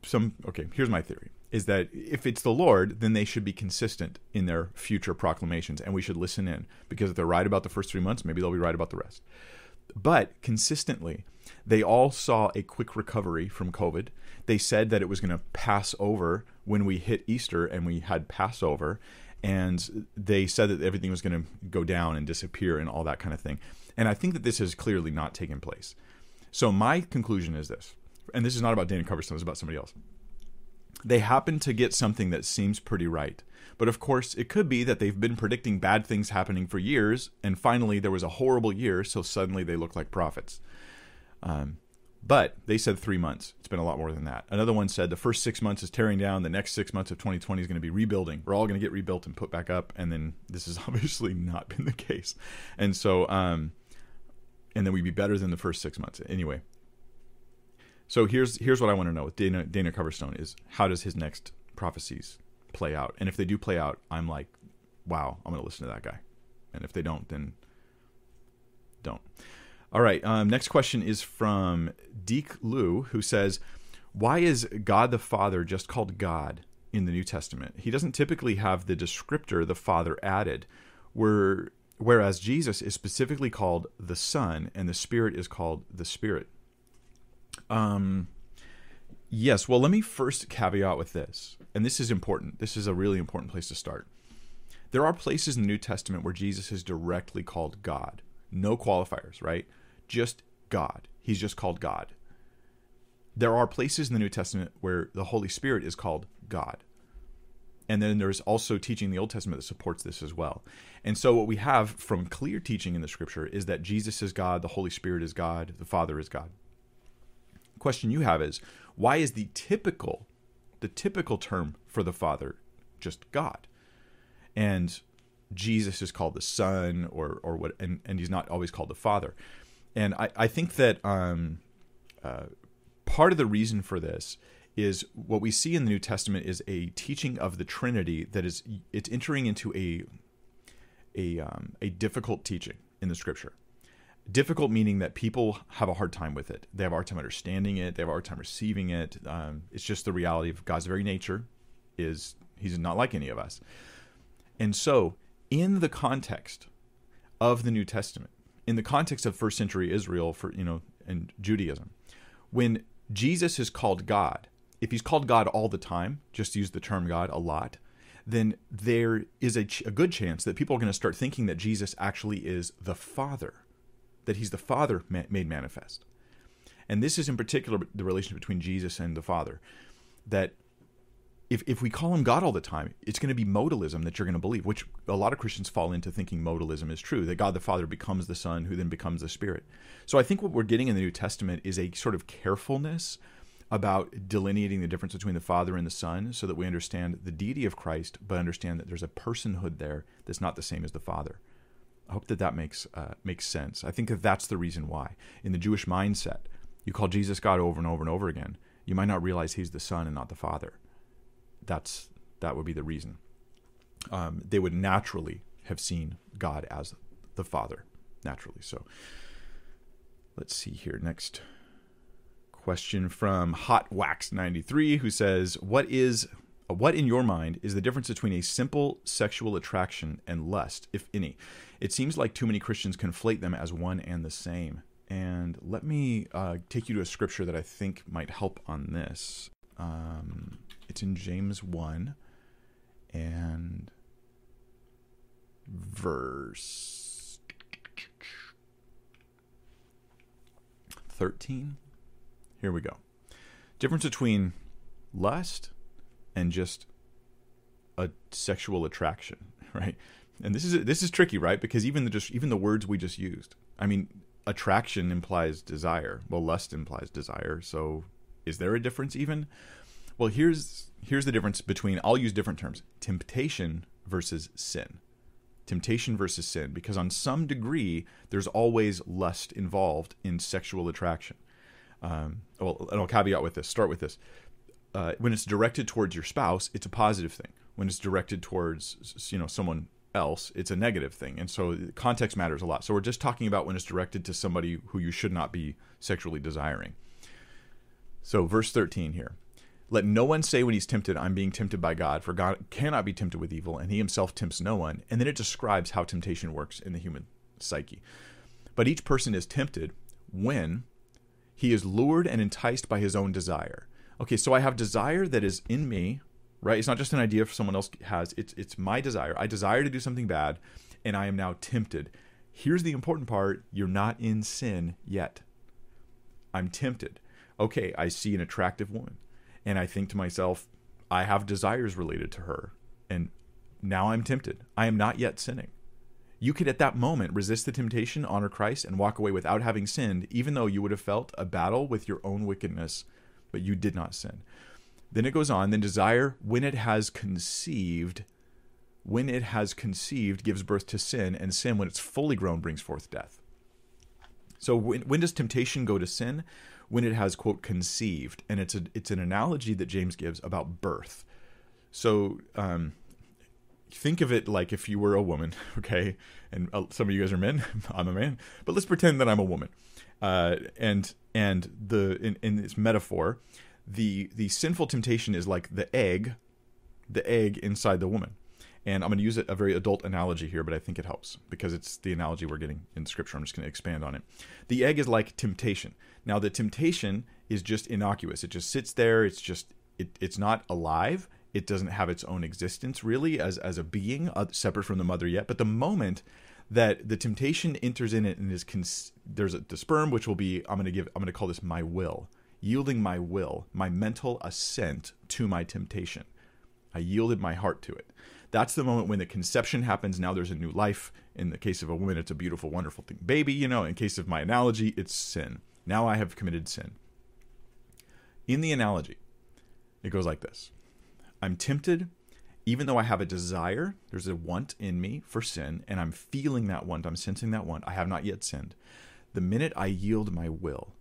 some okay. Here's my theory: is that if it's the Lord, then they should be consistent in their future proclamations, and we should listen in. Because if they're right about the first three months, maybe they'll be right about the rest. But consistently, they all saw a quick recovery from COVID. They said that it was going to pass over when we hit Easter and we had Passover and they said that everything was going to go down and disappear and all that kind of thing. And I think that this has clearly not taken place. So my conclusion is this, and this is not about Dana Coverstone, it's about somebody else. They happen to get something that seems pretty right. But of course, it could be that they've been predicting bad things happening for years, and finally there was a horrible year, so suddenly they look like prophets. Um, but they said three months. It's been a lot more than that. Another one said the first six months is tearing down. The next six months of 2020 is going to be rebuilding. We're all going to get rebuilt and put back up. And then this has [laughs] obviously not been the case. And so, um, and then we'd be better than the first six months anyway. So here's here's what I want to know with Dana Dana Coverstone is how does his next prophecies play out? And if they do play out, I'm like, wow, I'm going to listen to that guy. And if they don't, then don't. All right. Um, next question is from Deke Liu, who says, Why is God the Father just called God in the New Testament? He doesn't typically have the descriptor, the Father, added, where, whereas Jesus is specifically called the Son and the Spirit is called the Spirit. Um, yes. Well, let me first caveat with this, and this is important. This is a really important place to start. There are places in the New Testament where Jesus is directly called God. No qualifiers, right? Just God. He's just called God. There are places in the New Testament where the Holy Spirit is called God. And then there's also teaching in the Old Testament that supports this as well. And so, what we have from clear teaching in the scripture is that Jesus is God, the Holy Spirit is God, the Father is God. Question you have is why is the typical, the typical term for the Father just God? And Jesus is called the Son, or or what, and, and he's not always called the Father and I, I think that um, uh, part of the reason for this is what we see in the New Testament is a teaching of the Trinity that is it's entering into a a um, a difficult teaching in the Scripture. Difficult meaning that people have a hard time with it. They have a hard time understanding it. They have a hard time receiving it. Um, it's just the reality of God's very nature is He's not like any of us. And so, in the context of the New Testament, in the context of first century Israel for you know and Judaism, when Jesus is called God, if he's called God all the time, just use the term God a lot, then there is a, ch- a good chance that people are going to start thinking that Jesus actually is the Father, that he's the Father ma- made manifest. And this is in particular the relation between Jesus and the Father. That if, if we call him God all the time, it's going to be modalism that you're going to believe, which a lot of Christians fall into thinking modalism is true, that God the Father becomes the Son, who then becomes the Spirit. So I think what we're getting in the New Testament is a sort of carefulness about delineating the difference between the Father and the Son so that we understand the deity of Christ, but understand that there's a personhood there that's not the same as the Father. I hope that that makes, uh, makes sense. I think that that's the reason why. In the Jewish mindset, you call Jesus God over and over and over again, you might not realize he's the Son and not the Father that's that would be the reason. Um, they would naturally have seen God as the Father, naturally. So let's see here. Next question from Hot Wax 93 who says, What is what in your mind is the difference between a simple sexual attraction and lust, if any? It seems like too many Christians conflate them as one and the same. And let me uh, take you to a scripture that I think might help on this. Um, it's in James 1 and verse 13. Here we go. Difference between lust and just a sexual attraction, [laughs] right? And this is this is tricky, right? Because even the just even the words we just used. I mean, attraction implies desire. Well, lust implies desire. So, is there a difference even? Well, here's here's the difference between I'll use different terms. Temptation versus sin. Temptation versus sin because on some degree there's always lust involved in sexual attraction. Um, well, and I'll caveat with this. Start with this. Uh, when it's directed towards your spouse, it's a positive thing. When it's directed towards you know someone else, it's a negative thing. And so context matters a lot. So we're just talking about when it's directed to somebody who you should not be sexually desiring. So verse 13 here. Let no one say when he's tempted, I'm being tempted by God, for God cannot be tempted with evil, and he himself tempts no one. And then it describes how temptation works in the human psyche. But each person is tempted when he is lured and enticed by his own desire. Okay, so I have desire that is in me, right? It's not just an idea for someone else has. It's it's my desire. I desire to do something bad, and I am now tempted. Here's the important part, you're not in sin yet. I'm tempted. Okay, I see an attractive woman and I think to myself, I have desires related to her, and now I'm tempted. I am not yet sinning. You could at that moment resist the temptation, honor Christ, and walk away without having sinned, even though you would have felt a battle with your own wickedness, but you did not sin. Then it goes on, then desire, when it has conceived, when it has conceived, gives birth to sin, and sin, when it's fully grown, brings forth death. So when, when does temptation go to sin? when it has quote conceived, and it's a it's an analogy that James gives about birth. So um, think of it like if you were a woman, [laughs] okay, and uh, some of you guys are men. [laughs] I'm a man, but let's pretend that I'm a woman. Uh, and and the in, in this metaphor, the the sinful temptation is like the egg, the egg inside the woman. And I'm going to use a very adult analogy here, but I think it helps because it's the analogy we're getting in scripture. I'm just going to expand on it. The egg is like temptation. Now, the temptation is just innocuous. It just sits there. It's just it, it's not alive. It doesn't have its own existence really as as a being uh, separate from the mother yet. But the moment that the temptation enters in it and is cons- there's a, the sperm which will be I'm going to give I'm going to call this my will, yielding my will, my mental assent to my temptation. I yielded my heart to it. That's the moment when the conception happens. Now there's a new life. In the case of a woman, it's a beautiful, wonderful thing. Baby, you know, in case of my analogy, it's sin. Now I have committed sin. In the analogy, it goes like this I'm tempted, even though I have a desire, there's a want in me for sin, and I'm feeling that want, I'm sensing that want. I have not yet sinned. The minute I yield my will,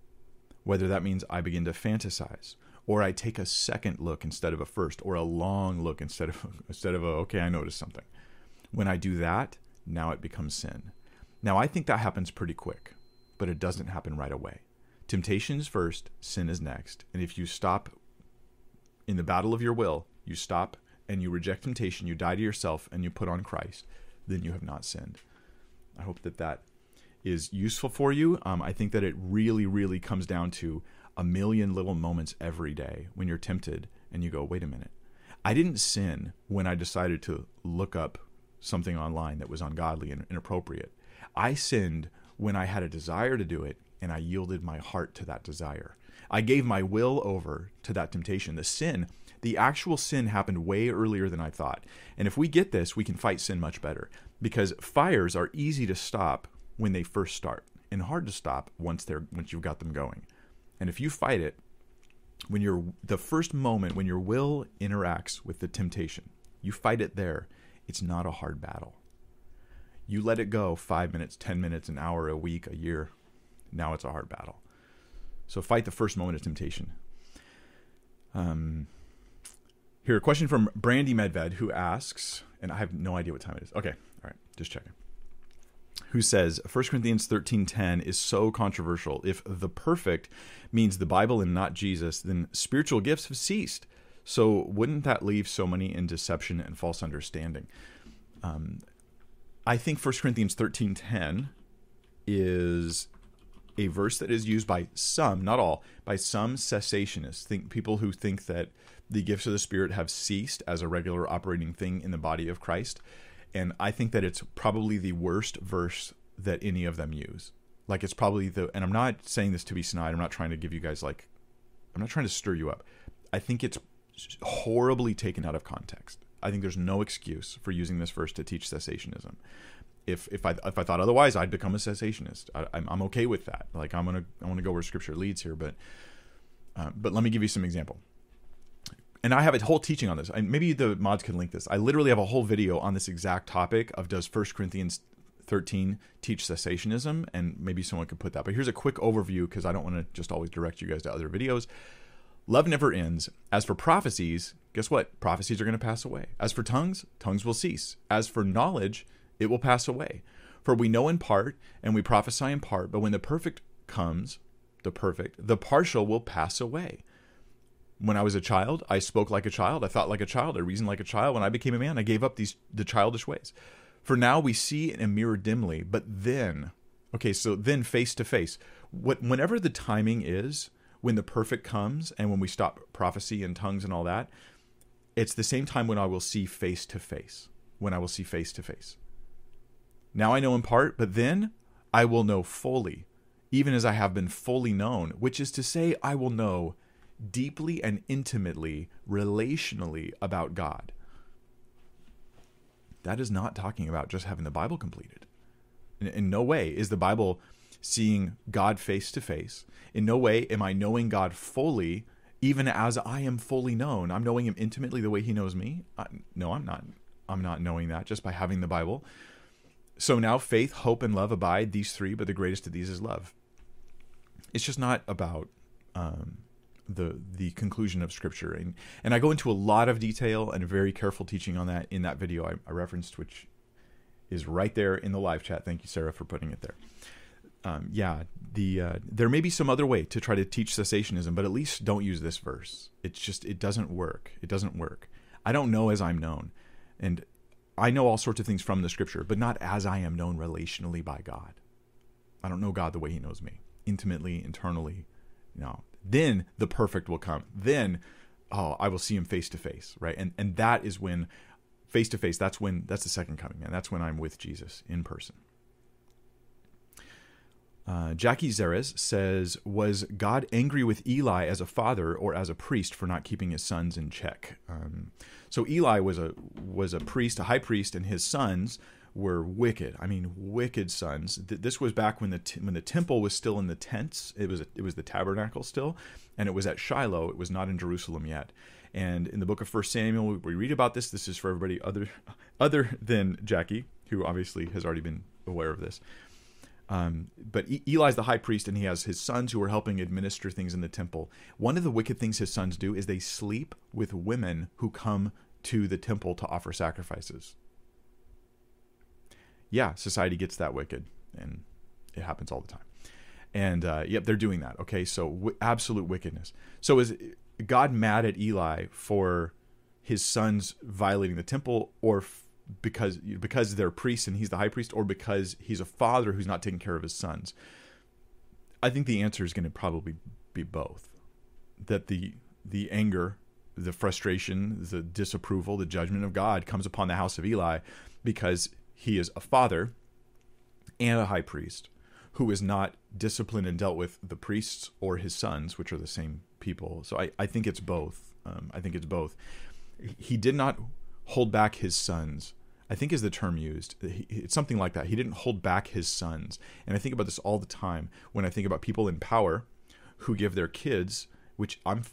whether that means I begin to fantasize, or I take a second look instead of a first, or a long look instead of [laughs] instead of a okay, I noticed something. When I do that, now it becomes sin. Now I think that happens pretty quick, but it doesn't happen right away. Temptation is first, sin is next. And if you stop in the battle of your will, you stop and you reject temptation, you die to yourself and you put on Christ, then you have not sinned. I hope that that is useful for you. Um, I think that it really, really comes down to a million little moments every day when you're tempted and you go, wait a minute. I didn't sin when I decided to look up something online that was ungodly and inappropriate. I sinned when I had a desire to do it and I yielded my heart to that desire. I gave my will over to that temptation. The sin, the actual sin happened way earlier than I thought. And if we get this, we can fight sin much better because fires are easy to stop when they first start and hard to stop once they're once you've got them going. And if you fight it when you're the first moment when your will interacts with the temptation, you fight it there. It's not a hard battle. You let it go 5 minutes, 10 minutes, an hour, a week, a year. Now it's a hard battle. So fight the first moment of temptation. Um, here, a question from Brandy Medved who asks, and I have no idea what time it is. Okay, all right, just checking. Who says 1 Corinthians 13:10 is so controversial. If the perfect means the Bible and not Jesus, then spiritual gifts have ceased. So wouldn't that leave so many in deception and false understanding? Um, I think 1 Corinthians 13:10 is a verse that is used by some, not all, by some cessationists, think people who think that the gifts of the Spirit have ceased as a regular operating thing in the body of Christ. And I think that it's probably the worst verse that any of them use. Like it's probably the, and I'm not saying this to be snide. I'm not trying to give you guys like, I'm not trying to stir you up. I think it's horribly taken out of context. I think there's no excuse for using this verse to teach cessationism if if I if I thought otherwise, I'd become a cessationist. I, am I'm, I'm okay with that. Like I'm gonna I want to go where Scripture leads here, but uh, but let me give you some example. And I have a whole teaching on this. And maybe the mods can link this. I literally have a whole video on this exact topic of does First Corinthians 13 teach cessationism, and maybe someone could put that. But here's a quick overview because I don't want to just always direct you guys to other videos. Love never ends. As for prophecies, guess what? Prophecies are going to pass away. As for tongues, tongues will cease. As for knowledge, it will pass away. For we know in part, and we prophesy in part, but when the perfect comes, the perfect, the partial will pass away. When I was a child, I spoke like a child, I thought like a child, I reasoned like a child. When I became a man, I gave up these the childish ways. For now we see in a mirror dimly, but then, okay, so then face to face. What whenever the timing is, when the perfect comes and when we stop prophecy and tongues and all that, it's the same time when I will see face to face. When I will see face to face. Now I know in part, but then I will know fully, even as I have been fully known, which is to say, I will know deeply and intimately, relationally about God. That is not talking about just having the Bible completed. In, in no way is the Bible seeing God face to face. In no way am I knowing God fully, even as I am fully known. I'm knowing Him intimately the way He knows me. I, no, I'm not. I'm not knowing that just by having the Bible. So now faith, hope, and love abide, these three, but the greatest of these is love. It's just not about um, the the conclusion of scripture. And, and I go into a lot of detail and very careful teaching on that in that video I, I referenced, which is right there in the live chat. Thank you, Sarah, for putting it there. Um, yeah, the uh, there may be some other way to try to teach cessationism, but at least don't use this verse. It's just it doesn't work. It doesn't work. I don't know as I'm known, and I know all sorts of things from the scripture, but not as I am known relationally by God. I don't know God the way he knows me, intimately, internally. You know, then the perfect will come. Then oh, I will see him face to face, right? And and that is when face to face, that's when that's the second coming, and that's when I'm with Jesus in person. Uh, Jackie Zeres says, Was God angry with Eli as a father or as a priest for not keeping his sons in check? Um, so Eli was a was a priest, a high priest, and his sons were wicked. I mean, wicked sons. This was back when the when the temple was still in the tents. It was it was the tabernacle still, and it was at Shiloh. It was not in Jerusalem yet. And in the book of First Samuel, we read about this. This is for everybody other [laughs] other than Jackie, who obviously has already been aware of this. Um, but Eli's the high priest, and he has his sons who are helping administer things in the temple. One of the wicked things his sons do is they sleep with women who come to the temple to offer sacrifices. Yeah, society gets that wicked, and it happens all the time. And uh, yep, they're doing that. Okay, so w- absolute wickedness. So is God mad at Eli for his sons violating the temple, or because because they're priests and he's the high priest, or because he's a father who's not taking care of his sons? I think the answer is going to probably be both. That the the anger, the frustration, the disapproval, the judgment of God comes upon the house of Eli because he is a father and a high priest who is not disciplined and dealt with the priests or his sons, which are the same people. So I, I think it's both. Um, I think it's both. He did not hold back his sons. I think is the term used. It's something like that. He didn't hold back his sons. And I think about this all the time when I think about people in power who give their kids which I'm,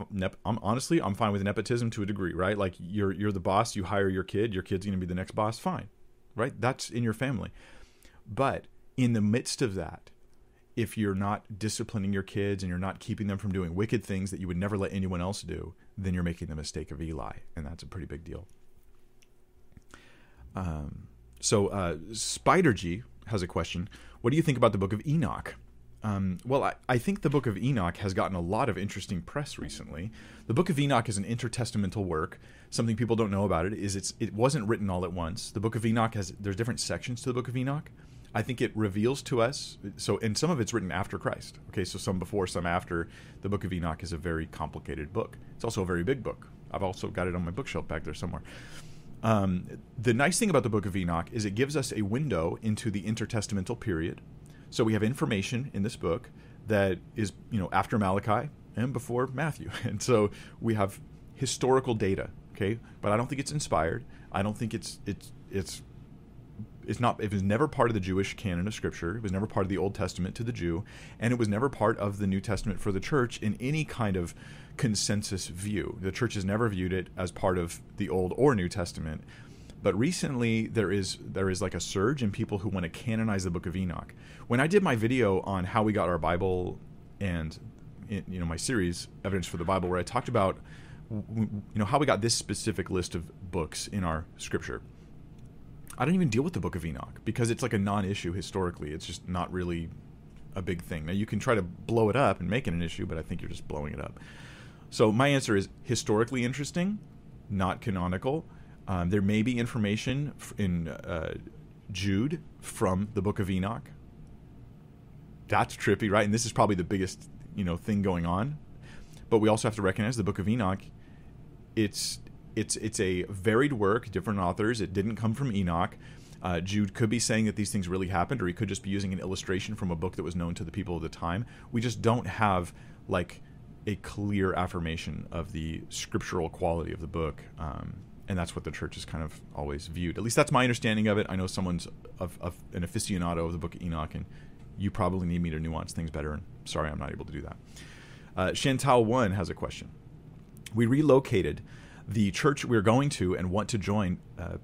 I'm honestly I'm fine with nepotism to a degree, right? Like you're you're the boss, you hire your kid, your kid's going to be the next boss, fine. Right? That's in your family. But in the midst of that, if you're not disciplining your kids and you're not keeping them from doing wicked things that you would never let anyone else do, then you're making the mistake of Eli, and that's a pretty big deal. Um, so uh, Spider G has a question. What do you think about the book of Enoch? Um, well, I, I, think the Book of Enoch has gotten a lot of interesting press recently. The Book of Enoch is an intertestamental work. Something people don't know about it is it's it wasn't written all at once. The Book of Enoch has there's different sections to the Book of Enoch. I think it reveals to us so and some of it's written after Christ. Okay, so some before, some after. The Book of Enoch is a very complicated book. It's also a very big book. I've also got it on my bookshelf back there somewhere. Um, the nice thing about the Book of Enoch is it gives us a window into the intertestamental period so we have information in this book that is, you know, after Malachi and before Matthew. [laughs] And so we have historical data, okay? But I don't think it's inspired. I don't think it's it's it's it's not it was never part of the Jewish canon of scripture. It was never part of the Old Testament to the Jew, and it was never part of the New Testament for the church in any kind of consensus view. The church has never viewed it as part of the Old or New Testament. But recently there is there is like a surge in people who want to canonize the Book of Enoch. When I did my video on how we got our Bible and you know my series Evidence for the Bible, where I talked about you know how we got this specific list of books in our scripture. I don't even deal with the Book of Enoch because it's like a non-issue historically. It's just not really a big thing. Now you can try to blow it up and make it an issue, but I think you're just blowing it up. So my answer is historically interesting, not canonical. Um, there may be information in uh, Jude from the Book of Enoch. That's trippy, right? And this is probably the biggest you know thing going on. But we also have to recognize the Book of Enoch. It's it's it's a varied work, different authors. It didn't come from Enoch. Uh, Jude could be saying that these things really happened, or he could just be using an illustration from a book that was known to the people of the time. We just don't have like a clear affirmation of the scriptural quality of the book. Um, and that's what the church has kind of always viewed. At least that's my understanding of it. I know someone's of, of an aficionado of the Book of Enoch, and you probably need me to nuance things better. And sorry, I'm not able to do that. Uh, Chantal One has a question. We relocated the church we're going to and want to join. Uh,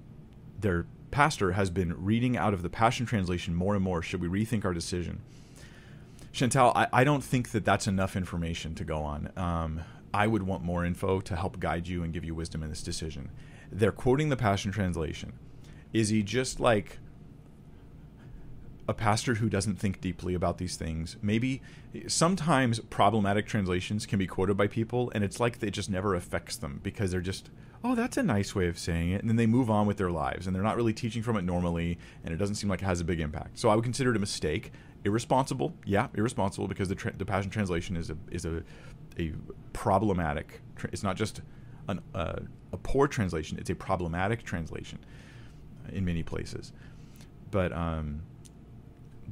their pastor has been reading out of the Passion Translation more and more. Should we rethink our decision? Chantal, I, I don't think that that's enough information to go on. Um, I would want more info to help guide you and give you wisdom in this decision they're quoting the Passion Translation. Is he just like a pastor who doesn't think deeply about these things? Maybe sometimes problematic translations can be quoted by people, and it's like it just never affects them because they're just, oh, that's a nice way of saying it. And then they move on with their lives, and they're not really teaching from it normally, and it doesn't seem like it has a big impact. So I would consider it a mistake. Irresponsible, yeah, irresponsible because the, tra- the Passion Translation is a is a a problematic. It's not just an, uh, a poor translation. It's a problematic translation in many places. But um,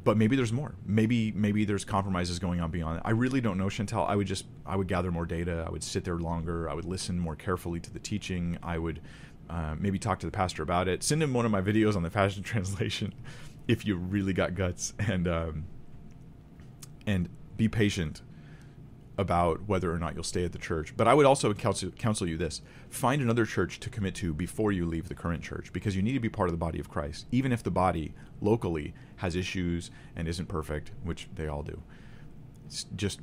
but maybe there's more. Maybe maybe there's compromises going on beyond. That. I really don't know, Chantal. I would just I would gather more data. I would sit there longer. I would listen more carefully to the teaching. I would uh, maybe talk to the pastor about it. Send him one of my videos on the Passion [laughs] Translation if you really got guts and um, and be patient about whether or not you'll stay at the church. But I would also counsel, counsel you this find another church to commit to before you leave the current church because you need to be part of the body of Christ, even if the body locally has issues and isn't perfect, which they all do. Just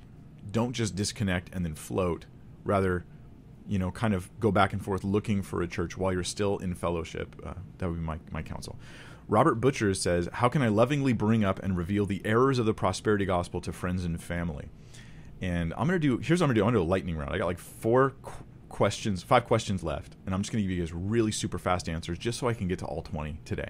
don't just disconnect and then float. Rather, you know, kind of go back and forth looking for a church while you're still in fellowship. Uh, that would be my, my counsel. Robert Butcher says, How can I lovingly bring up and reveal the errors of the prosperity gospel to friends and family? And I'm gonna do. Here's what I'm gonna do. I'm gonna do a lightning round. I got like four qu- questions, five questions left, and I'm just gonna give you guys really super fast answers, just so I can get to all 20 today.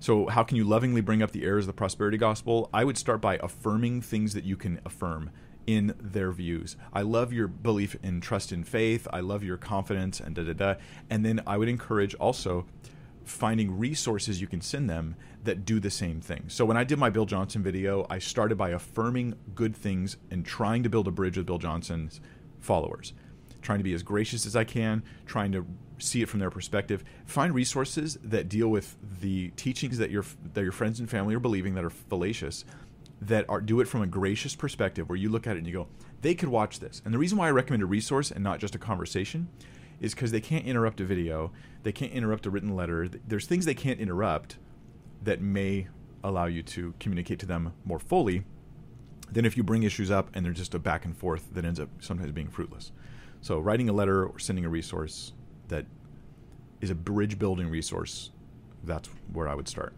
So, how can you lovingly bring up the errors of the prosperity gospel? I would start by affirming things that you can affirm in their views. I love your belief in trust in faith. I love your confidence and da da da. And then I would encourage also finding resources you can send them that do the same thing. So when I did my Bill Johnson video, I started by affirming good things and trying to build a bridge with Bill Johnson's followers, trying to be as gracious as I can, trying to see it from their perspective. Find resources that deal with the teachings that your that your friends and family are believing that are fallacious, that are do it from a gracious perspective where you look at it and you go, they could watch this. And the reason why I recommend a resource and not just a conversation is because they can't interrupt a video, they can't interrupt a written letter. There's things they can't interrupt that may allow you to communicate to them more fully than if you bring issues up and they're just a back and forth that ends up sometimes being fruitless. So, writing a letter or sending a resource that is a bridge building resource, that's where I would start.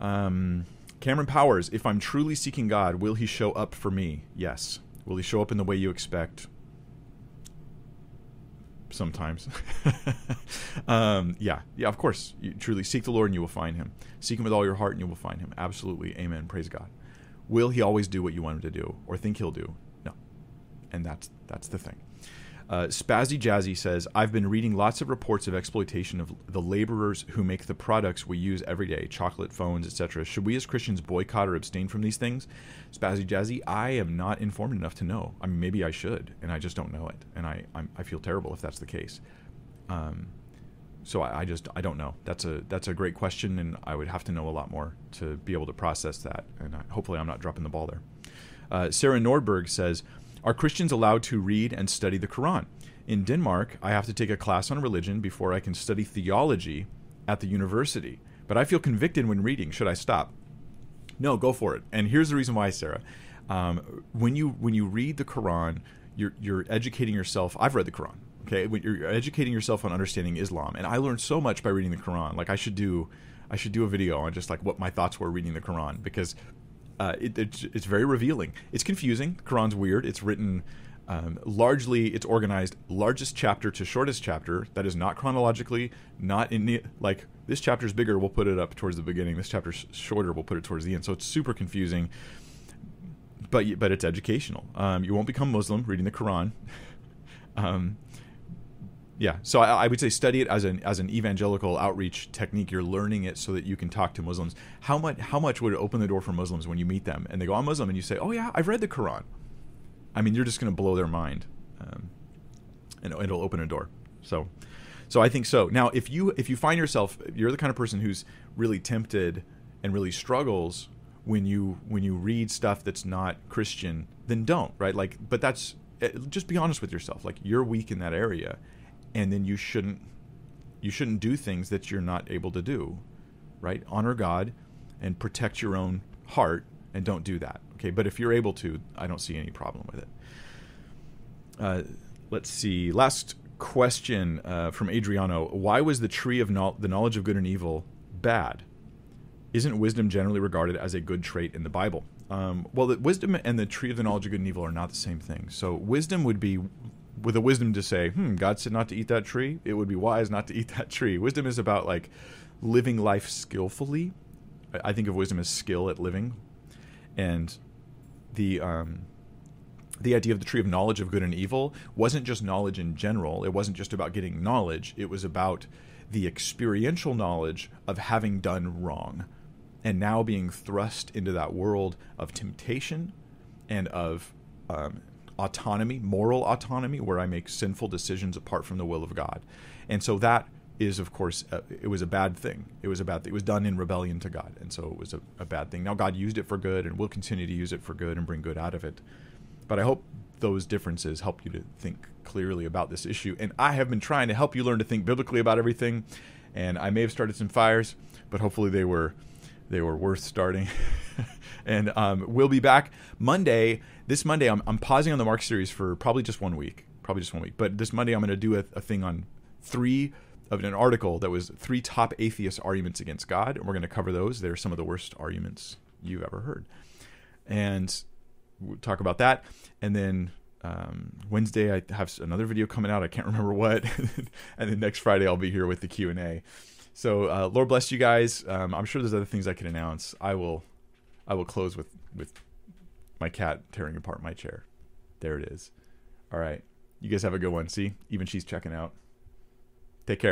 Um, Cameron Powers, if I'm truly seeking God, will he show up for me? Yes. Will he show up in the way you expect? Sometimes. [laughs] um, yeah, yeah, of course. You truly seek the Lord and you will find him. Seek him with all your heart and you will find him. Absolutely. Amen. Praise God. Will he always do what you want him to do or think he'll do? No. And that's that's the thing. Uh, Spazzy Jazzy says, I've been reading lots of reports of exploitation of the laborers who make the products we use every day, chocolate, phones, etc. Should we as Christians boycott or abstain from these things? Spazzy Jazzy, I am not informed enough to know. I mean, maybe I should, and I just don't know it. And I, I'm, i feel terrible if that's the case. Um, so I, I, just I don't know. That's a that's a great question, and I would have to know a lot more to be able to process that. And I, hopefully, I'm not dropping the ball there. Uh, Sarah Nordberg says, are Christians allowed to read and study the Quran? In Denmark, I have to take a class on religion before I can study theology at the university. But I feel convicted when reading. Should I stop? No, go for it. And here's the reason why, Sarah. Um, when you when you read the Quran, you're you're educating yourself. I've read the Quran. Okay, when you're educating yourself on understanding Islam, and I learned so much by reading the Quran. Like I should do, I should do a video on just like what my thoughts were reading the Quran because uh, it, it's, it's, very revealing. It's confusing. Quran's weird. It's written um, largely. It's organized largest chapter to shortest chapter. That is not chronologically. Not in the like this chapter is bigger. We'll put it up towards the beginning. This chapter's shorter. We'll put it towards the end. So it's super confusing. But but it's educational. Um, you won't become Muslim reading the Quran. [laughs] um, yeah so I, I, would say study it as an as an evangelical outreach technique. You're learning it so that you can talk to muslims. How much how much would it open the door for muslims when you meet them and they go i'm muslim and you say oh yeah i've read the quran. I mean you're just going to blow their mind um, and it'll open a door. So so i think so. Now if you if you find yourself you're the kind of person who's really tempted and really struggles when you when you read stuff that's not christian then don't right? Like but that's eh, just be honest with yourself. Like you're weak in that area and then you shouldn't you shouldn't do things that you're not able to do right? Honor god and protect your own heart and don't do that okay? But if you're able to i don't see any problem with it. Uh, let's see. Last question uh, from adriano. Why was the tree of no- the knowledge of good and evil bad? Isn't wisdom generally regarded as a good trait in the bible? Um, well the wisdom and the tree of the knowledge of good and evil are not the same thing. So wisdom would be with the wisdom to say, hmm, God said not to eat that tree. It would be wise not to eat that tree. Wisdom is about like living life skillfully. I think of wisdom as skill at living, and the um, the idea of the tree of knowledge of good and evil wasn't just knowledge in general. It wasn't just about getting knowledge. It was about the experiential knowledge of having done wrong, and now being thrust into that world of temptation and of um, autonomy, moral autonomy, where I make sinful decisions apart from the will of God. And so that is, of course, uh, it was a bad thing. It was a bad thing. It was done in rebellion to God. And so it was a, a bad thing. Now, God used it for good and will continue to use it for good and bring good out of it. But I hope those differences help you to think clearly about this issue. And I have been trying to help you learn to think biblically about everything. And I may have started some fires, but hopefully they were they were worth starting. [laughs] and um, we'll be back Monday. This Monday, I'm, I'm pausing on the Mark series for probably just one week. Probably just one week. But this Monday, I'm going to do a, a thing on three of an article that was three top atheist arguments against God, and we're going to cover those. They're some of the worst arguments you've ever heard, and we'll talk about that. And then um, Wednesday, I have another video coming out. I can't remember what, [laughs] and then next Friday, I'll be here with the Q and A. So uh, Lord bless you guys. Um, I'm sure there's other things I can announce. I will, I will close with with my cat tearing apart my chair. There it is. All right. You guys have a good one. See, even she's checking out. Take care.